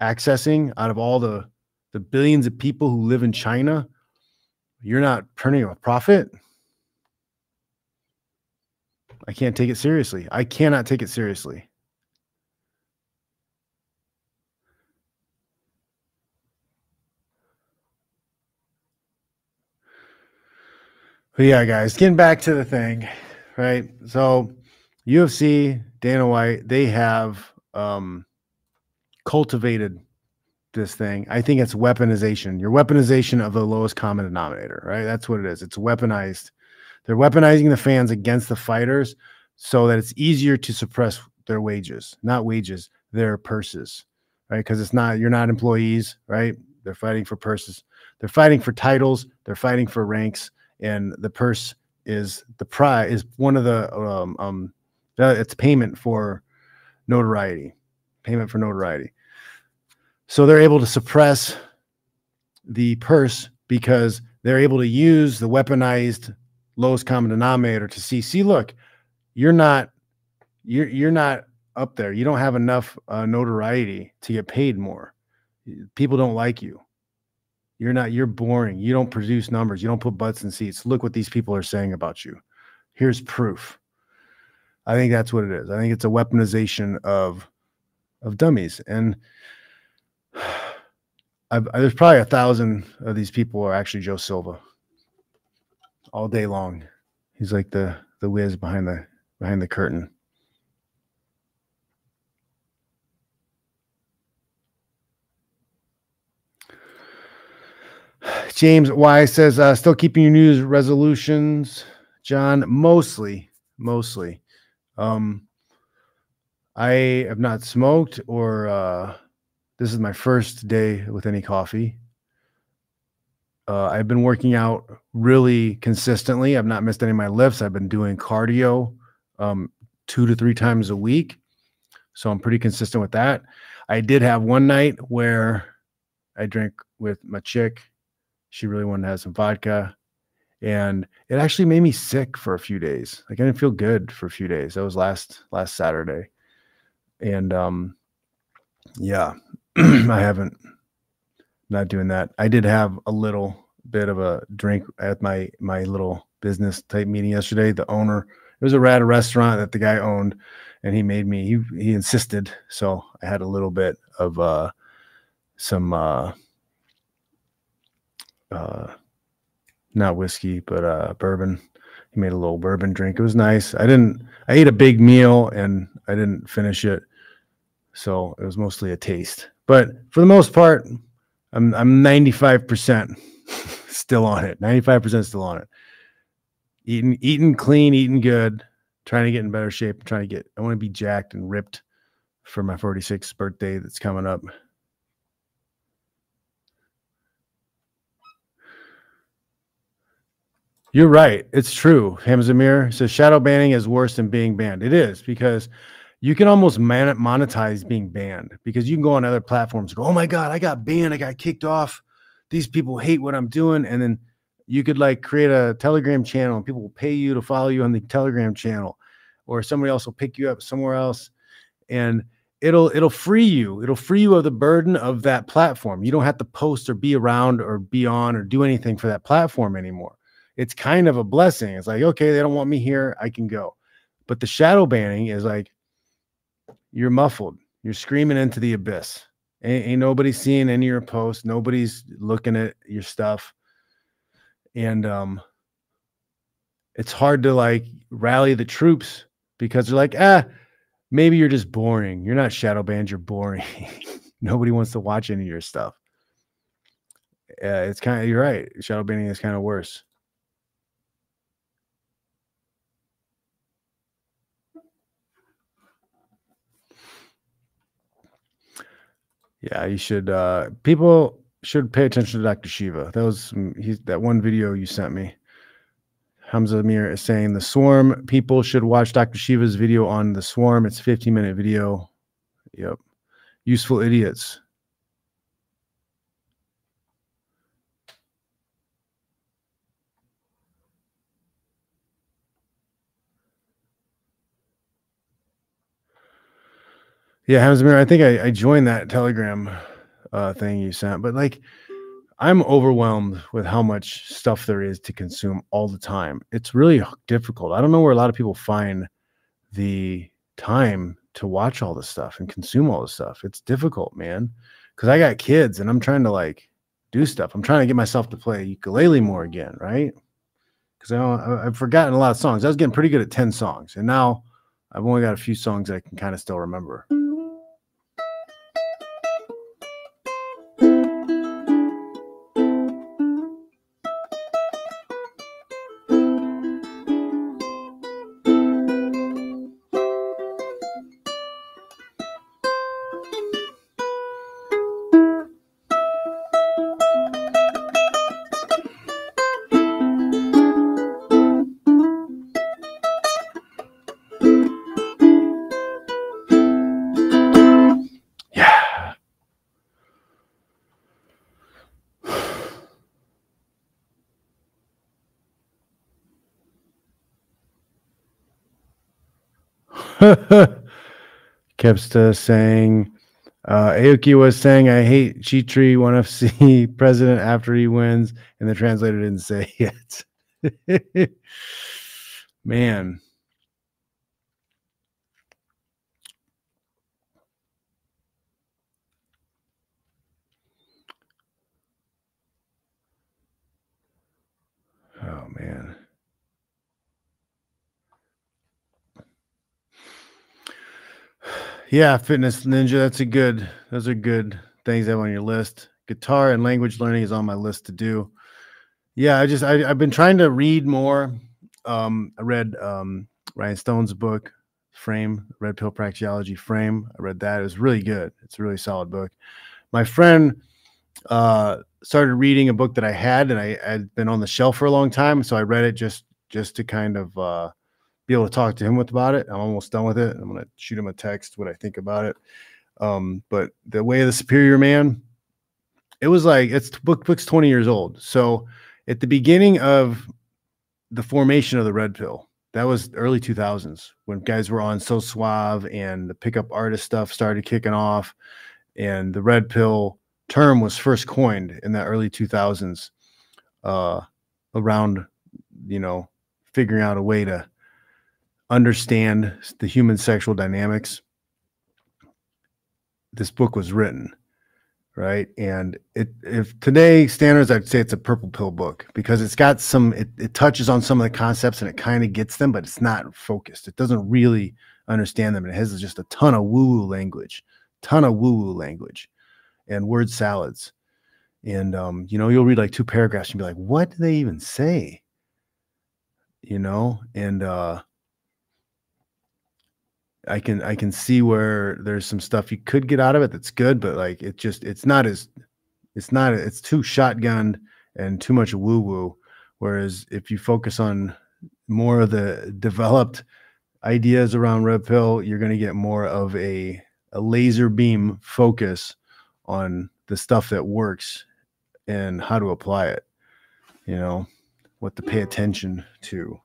accessing, out of all the the billions of people who live in China, you're not turning a profit. I can't take it seriously. I cannot take it seriously. But yeah, guys, getting back to the thing, right? So UFC, Dana White, they have um, cultivated this thing. I think it's weaponization. Your weaponization of the lowest common denominator, right? That's what it is. It's weaponized. They're weaponizing the fans against the fighters so that it's easier to suppress their wages, not wages, their purses, right? Because it's not, you're not employees, right? They're fighting for purses. They're fighting for titles. They're fighting for ranks and the purse is the prize is one of the um, um uh, it's payment for notoriety, payment for notoriety. So they're able to suppress the purse because they're able to use the weaponized lowest common denominator to see see look you're not you're you're not up there you don't have enough uh, notoriety to get paid more people don't like you you're not, you're boring. You don't produce numbers. You don't put butts in seats. Look what these people are saying about you. Here's proof. I think that's what it is. I think it's a weaponization of of dummies. And I've, there's probably a thousand of these people are actually Joe Silva all day long. He's like the the whiz behind the behind the curtain. James Y says, uh, still keeping your news resolutions, Jon. Mostly, mostly. Um, I have not smoked, or uh, this is my first day with any coffee. Uh, I've been working out really consistently. I've not missed any of my lifts. I've been doing cardio um, two to three times a week. So I'm pretty consistent with that. I did have one night where I drank with my chick. She really wanted to have some vodka. And it actually made me sick for a few days. Like I didn't feel good for a few days. That was last last Saturday. And um yeah, I haven't not doing that. I did have a little bit of a drink at my my little business type meeting yesterday. The owner, it was a rad restaurant that the guy owned, and he made me. He he insisted, so I had a little bit of uh some uh uh not whiskey but uh bourbon. He made a little bourbon drink. It was nice. I didn't. I ate a big meal and I didn't finish it, so it was mostly a taste. But for the most part, I'm I'm 95% still on it. 95% still on it. Eating eating clean, eating good, trying to get in better shape, trying to get I want to be jacked and ripped for my 46th birthday that's coming up. You're right. It's true. Hamzamir says shadow banning is worse than being banned. It is because you can almost man- monetize being banned because you can go on other platforms go, oh my God, I got banned. I got kicked off. These people hate what I'm doing. And then you could like create a Telegram channel and people will pay you to follow you on the Telegram channel, or somebody else will pick you up somewhere else. And it'll it'll free you. It'll free you of the burden of that platform. You don't have to post or be around or be on or do anything for that platform anymore. It's kind of a blessing. It's like, okay, they don't want me here. I can go. But the shadow banning is like, you're muffled. You're screaming into the abyss. Ain't, ain't nobody seeing any of your posts. Nobody's looking at your stuff. And um, it's hard to like rally the troops because they're like, ah, maybe you're just boring. You're not shadow banned. You're boring. Nobody wants to watch any of your stuff. Uh, it's kind of you're right. Shadow banning is kind of worse. Yeah, you should. Uh, people should pay attention to Dr. Shiva. That was he's that one video you sent me. Hamza Amir is saying the swarm people should watch Dr. Shiva's video on the swarm. It's 15 minute video. Yep. Useful idiots. Yeah, Hamzamir, I think I, I joined that Telegram uh, thing you sent, but like I'm overwhelmed with how much stuff there is to consume all the time. It's really difficult. I don't know where a lot of people find the time to watch all this stuff and consume all this stuff. It's difficult, man, because I got kids and I'm trying to like do stuff. I'm trying to get myself to play ukulele more again, right? Because I I've forgotten a lot of songs. I was getting pretty good at 10 songs, and now I've only got a few songs I can kind of still remember. Kepsta saying, uh, Aoki was saying, I hate Chatri, one FC president after he wins. And the translator didn't say it. Man. Oh, man. Yeah, Fitness Ninja. That's a good. Those are good things to have on your list. guitar and language learning is on my list to do. Yeah, I just I, have been trying to read more. Um, I read um, Rian Stone's book, Frame, Red Pill Praxeology Frame. I read that. It was really good. It's a really solid book. My friend uh, started reading a book that I had and I had been on the shelf for a long time, so I read it just just to kind of uh, be able to talk to him with about it. I'm almost done with it. I'm gonna shoot him a text what I think about it. Um, but the way of the superior man, it was like it's book book's 20 years old. So at the beginning of the formation of the red pill, that was early 2000s when guys were on SoSuave and the pickup artist stuff started kicking off and the red pill term was first coined in the early 2000s uh, around you know figuring out a way to understand the human sexual dynamics this book was written right? And it if today standards i'd say it's a purple pill book because it's got some it, it touches on some of the concepts and it kind of gets them but it's not focused. It doesn't really understand them. It has just a ton of woo woo language ton of woo woo language and word salads. And um, you know you'll read like two paragraphs and be like what do they even say? You know? And uh I can I can see where there's some stuff you could get out of it that's good, but like it just it's not as it's not it's too shotgunned and too much woo woo. Whereas if you focus on more of the developed ideas around red pill, you're going to get more of a a laser beam focus on the stuff that works and how to apply it. You know, what to pay attention to.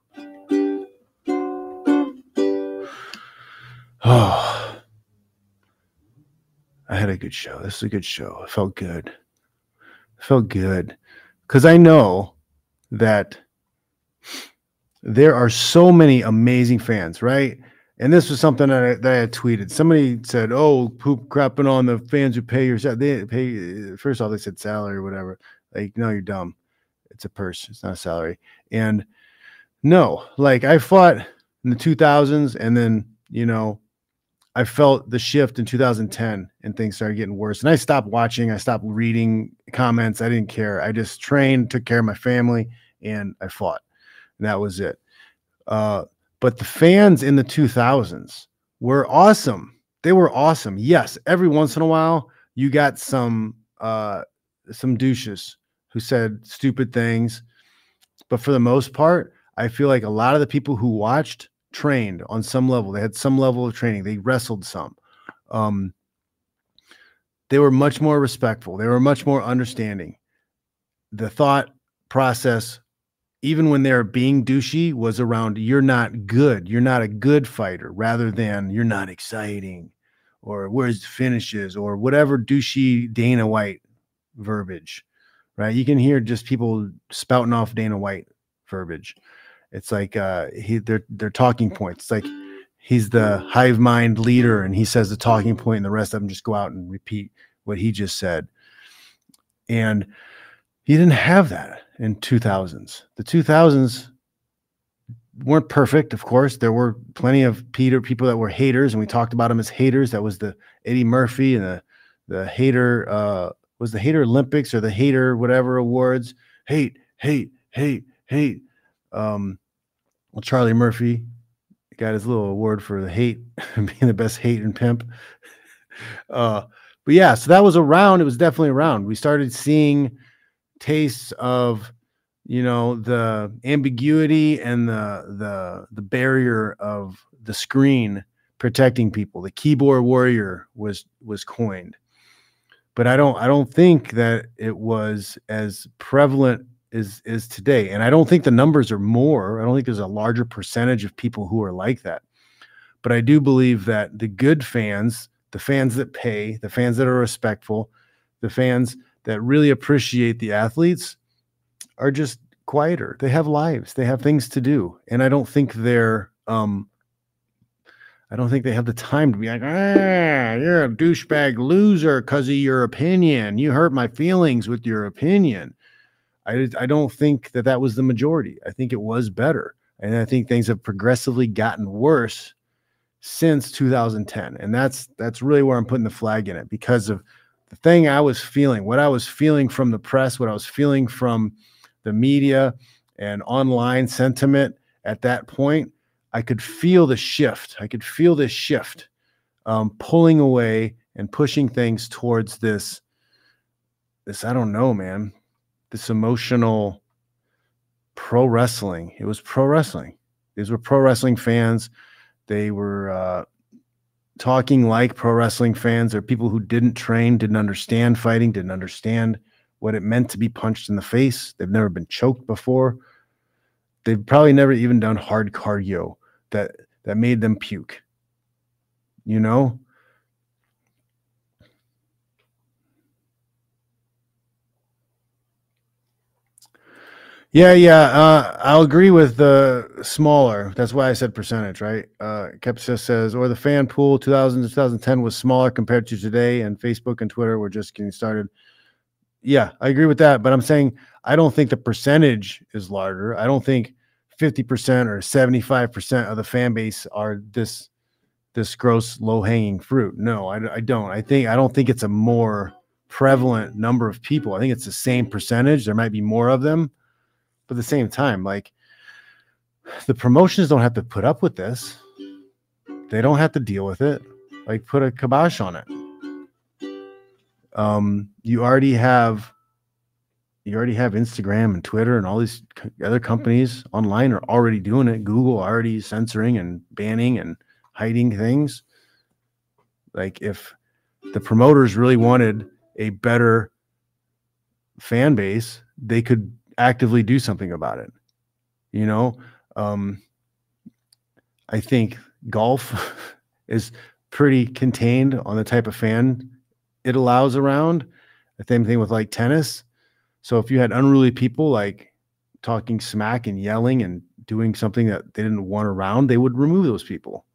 Oh, I had a good show. This is a good show. It felt good. It felt good because I know that there are so many amazing fans, right? And this was something that I, that I had tweeted. Somebody said, "Oh, poop crapping on the fans who pay your they pay." First off, they said salary or whatever. Like, no, you're dumb. It's a purse. It's not a salary. And no, like I fought in the 2000s, and then you know I felt the shift in 2010 and things started getting worse. And I stopped watching, I stopped reading comments. I didn't care. I just trained, took care of my family, and I fought. And that was it. Uh, but the fans in the 2000s were awesome. They were awesome. Yes, every once in a while you got some uh some douches who said stupid things. But for the most part, I feel like a lot of the people who watched trained on some level. They had some level of training. They wrestled some. Um, they were much more respectful. They were much more understanding. The thought process, even when they're being douchey, was around you're not good. You're not a good fighter, rather than you're not exciting or where's the finishes or whatever douchey Dana White verbiage, right? You can hear just people spouting off Dana White verbiage. It's like uh, he they're they're talking points. It's like he's the hive mind leader, and he says the talking point, and the rest of them just go out and repeat what he just said. And he didn't have that in 2000s. The 2000s weren't perfect, of course. There were plenty of Peter people that were haters, and we talked about them as haters. That was the Eddie Murphy and the the hater uh, was the hater Olympics or the hater whatever awards. Hate, hate, hate, hate. Um, well, Charlie Murphy got his little award for the hate, being the best hate and pimp. Uh, but yeah, so that was around. It was definitely around. We started seeing tastes of, you know, the ambiguity and the the the barrier of the screen protecting people. The keyboard warrior was was coined, but I don't I don't think that it was as prevalent is is today and i don't think the numbers are more i don't think there's a larger percentage of people who are like that but i do believe that the good fans the fans that pay the fans that are respectful the fans that really appreciate the athletes are just quieter they have lives they have things to do and i don't think they're um I don't think they have the time to be like, ah, you're a douchebag loser because of your opinion. You hurt my feelings with your opinion. I, I don't think that that was the majority. I think it was better. And I think things have progressively gotten worse since 2010. And that's that's really where I'm putting the flag in it because of the thing I was feeling, what I was feeling from the press, what I was feeling from the media and online sentiment at that point, I could feel the shift. I could feel this shift um, pulling away and pushing things towards this, this, I don't know, man, this emotional pro wrestling. It was pro wrestling. These were pro wrestling fans. They were uh, talking like pro wrestling fans. They're people who didn't train, didn't understand fighting, didn't understand what it meant to be punched in the face. They've never been choked before. They've probably never even done hard cardio that that made them puke. You know? Yeah, yeah. Uh, I'll agree with the smaller. That's why I said percentage, right? Uh, Kepsis says, or the fan pool 2000 to 2010 was smaller compared to today, and Facebook and Twitter were just getting started. Yeah, I agree with that. But I'm saying I don't think the percentage is larger. I don't think 50% or 75% of the fan base are this this gross low hanging fruit. No, I, I don't. I think I don't think it's a more prevalent number of people. I think it's the same percentage. There might be more of them but at the same time, like the promotions don't have to put up with this. They don't have to deal with it. Like put a kibosh on it. Um, you already have you already have Instagram and Twitter and all these other companies online are already doing it. Google already censoring and banning and hiding things. Like if the promoters really wanted a better fan base, they could actively do something about it. You know, um, I think golf is pretty contained on the type of fan it allows around. The same thing with like tennis. So if you had unruly people like talking smack and yelling and doing something that they didn't want around, they would remove those people.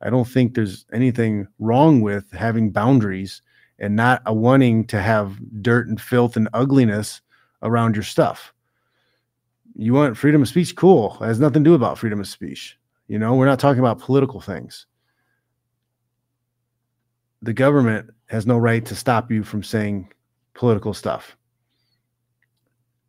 I don't think there's anything wrong with having boundaries and not wanting to have dirt and filth and ugliness around your stuff. You want freedom of speech? Cool. It has nothing to do about freedom of speech. You know, we're not talking about political things. The government has no right to stop you from saying political stuff.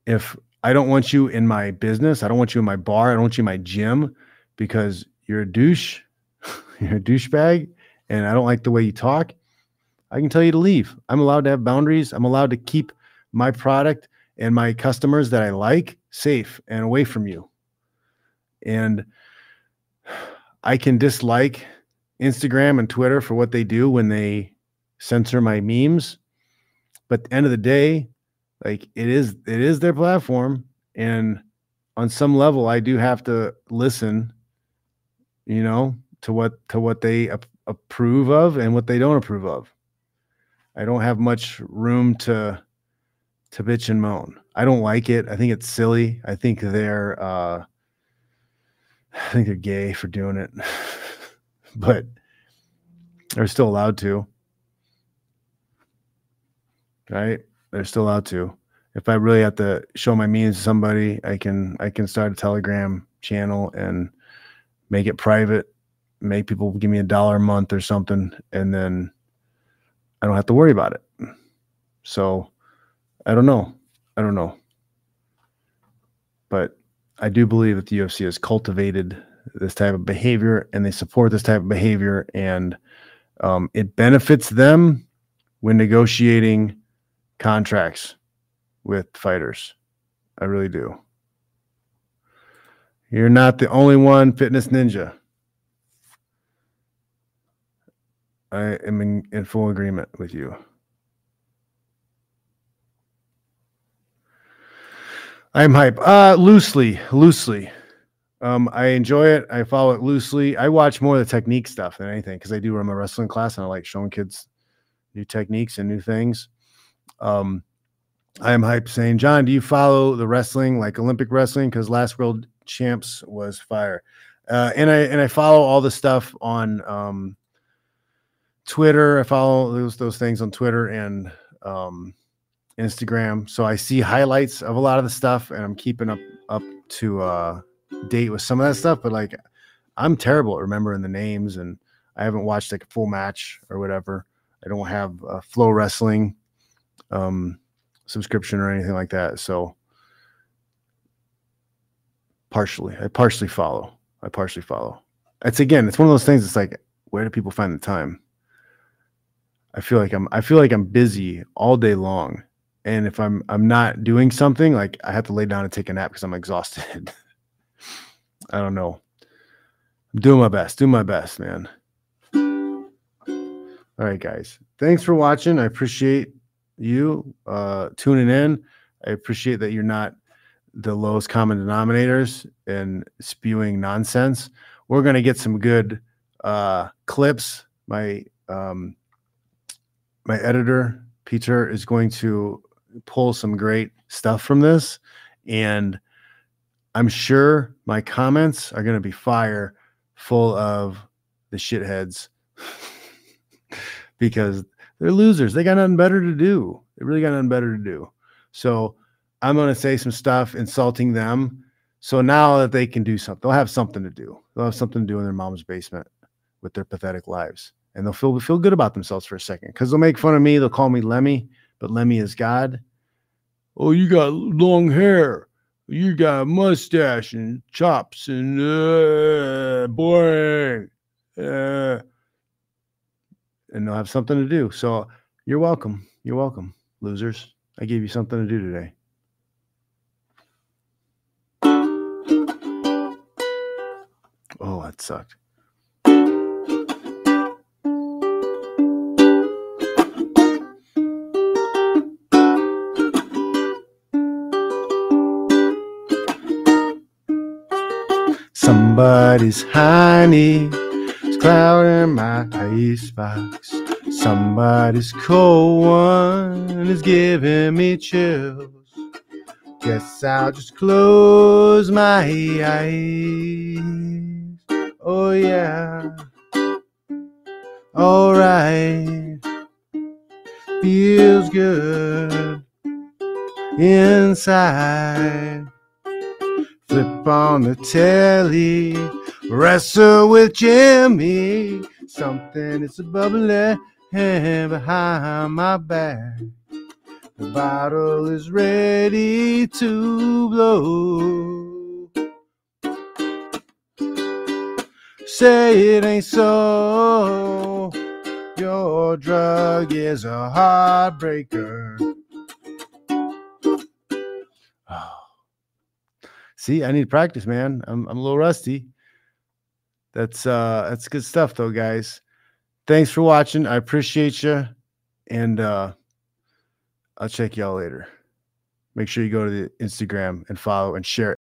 If I don't want you in my business, I don't want you in my bar, I don't want you in my gym because you're a douche, you're a douchebag, and I don't like the way you talk, I can tell you to leave. I'm allowed to have boundaries. I'm allowed to keep my product and my customers that I like safe and away from you. And I can dislike Instagram and Twitter for what they do when they censor my memes. But at the end of the day, like it is it is their platform and on some level I do have to listen you know to what to what they ap- approve of and what they don't approve of. I don't have much room to to bitch and moan. I don't like it. I think it's silly. I think they're uh I think they're gay for doing it. but they're still allowed to. Right? They're still allowed to. If I really have to show my means to somebody, I can I can start a Telegram channel and make it private, make people give me a dollar a month or something, and then I don't have to worry about it. So I don't know. I don't know. But I do believe that the UFC has cultivated this type of behavior and they support this type of behavior and um, it benefits them when negotiating contracts with fighters. I really do. You're not the only one, Fitness Ninja. I am in, in full agreement with you. I'm hype. Uh loosely, loosely. Um, I enjoy it. I follow it loosely. I watch more of the technique stuff than anything because I do run a wrestling class and I like showing kids new techniques and new things. Um, I am hype saying, John, do you follow the wrestling like Olympic wrestling? Because last world champs was fire. Uh, and I and I follow all the stuff on um, Twitter. I follow those those things on Twitter and um, Instagram. So I see highlights of a lot of the stuff and I'm keeping up up to uh date with some of that stuff, but like I'm terrible at remembering the names and I haven't watched like a full match or whatever. I don't have a Flow Wrestling um, subscription or anything like that. So partially, I partially follow. I partially follow. It's again, it's one of those things. It's like, where do people find the time? I feel like I'm I feel like I'm busy all day long. And if I'm I'm not doing something, like I have to lay down and take a nap because I'm exhausted. I don't know. I'm doing my best. Doing my best, man. All right, guys. Thanks for watching. I appreciate you uh tuning in. I appreciate that you're not the lowest common denominators and spewing nonsense. We're gonna get some good uh clips. My um my editor Peter is going to pull some great stuff from this, and I'm sure my comments are going to be fire, full of the shitheads, because they're losers. They got nothing better to do. They really got nothing better to do. So I'm going to say some stuff insulting them. So now that they can do something, they'll have something to do. They'll have something to do in their mom's basement with their pathetic lives and they'll feel feel good about themselves for a second because they'll make fun of me. They'll call me Lemmy, but Lemmy is God. Oh, you got long hair. You got mustache and chops and uh, boring. Uh, and they'll have something to do. So you're welcome. You're welcome, losers. I gave you something to do today. Oh, that sucked. Somebody's honey is clouding my icebox. Somebody's cold one is giving me chills. Guess I'll just close my eyes. Oh, yeah. Alright. Feels good inside. Flip on the telly, wrestle with Jimmy. Something is bubbling behind my back. The bottle is ready to blow. Say it ain't so. Your drug is a heartbreaker. Oh. See, I need practice, man. I'm I'm a little rusty. That's uh that's good stuff though, guys. Thanks for watching. I appreciate you. And uh I'll check y'all later. Make sure you go to the Instagram and follow and share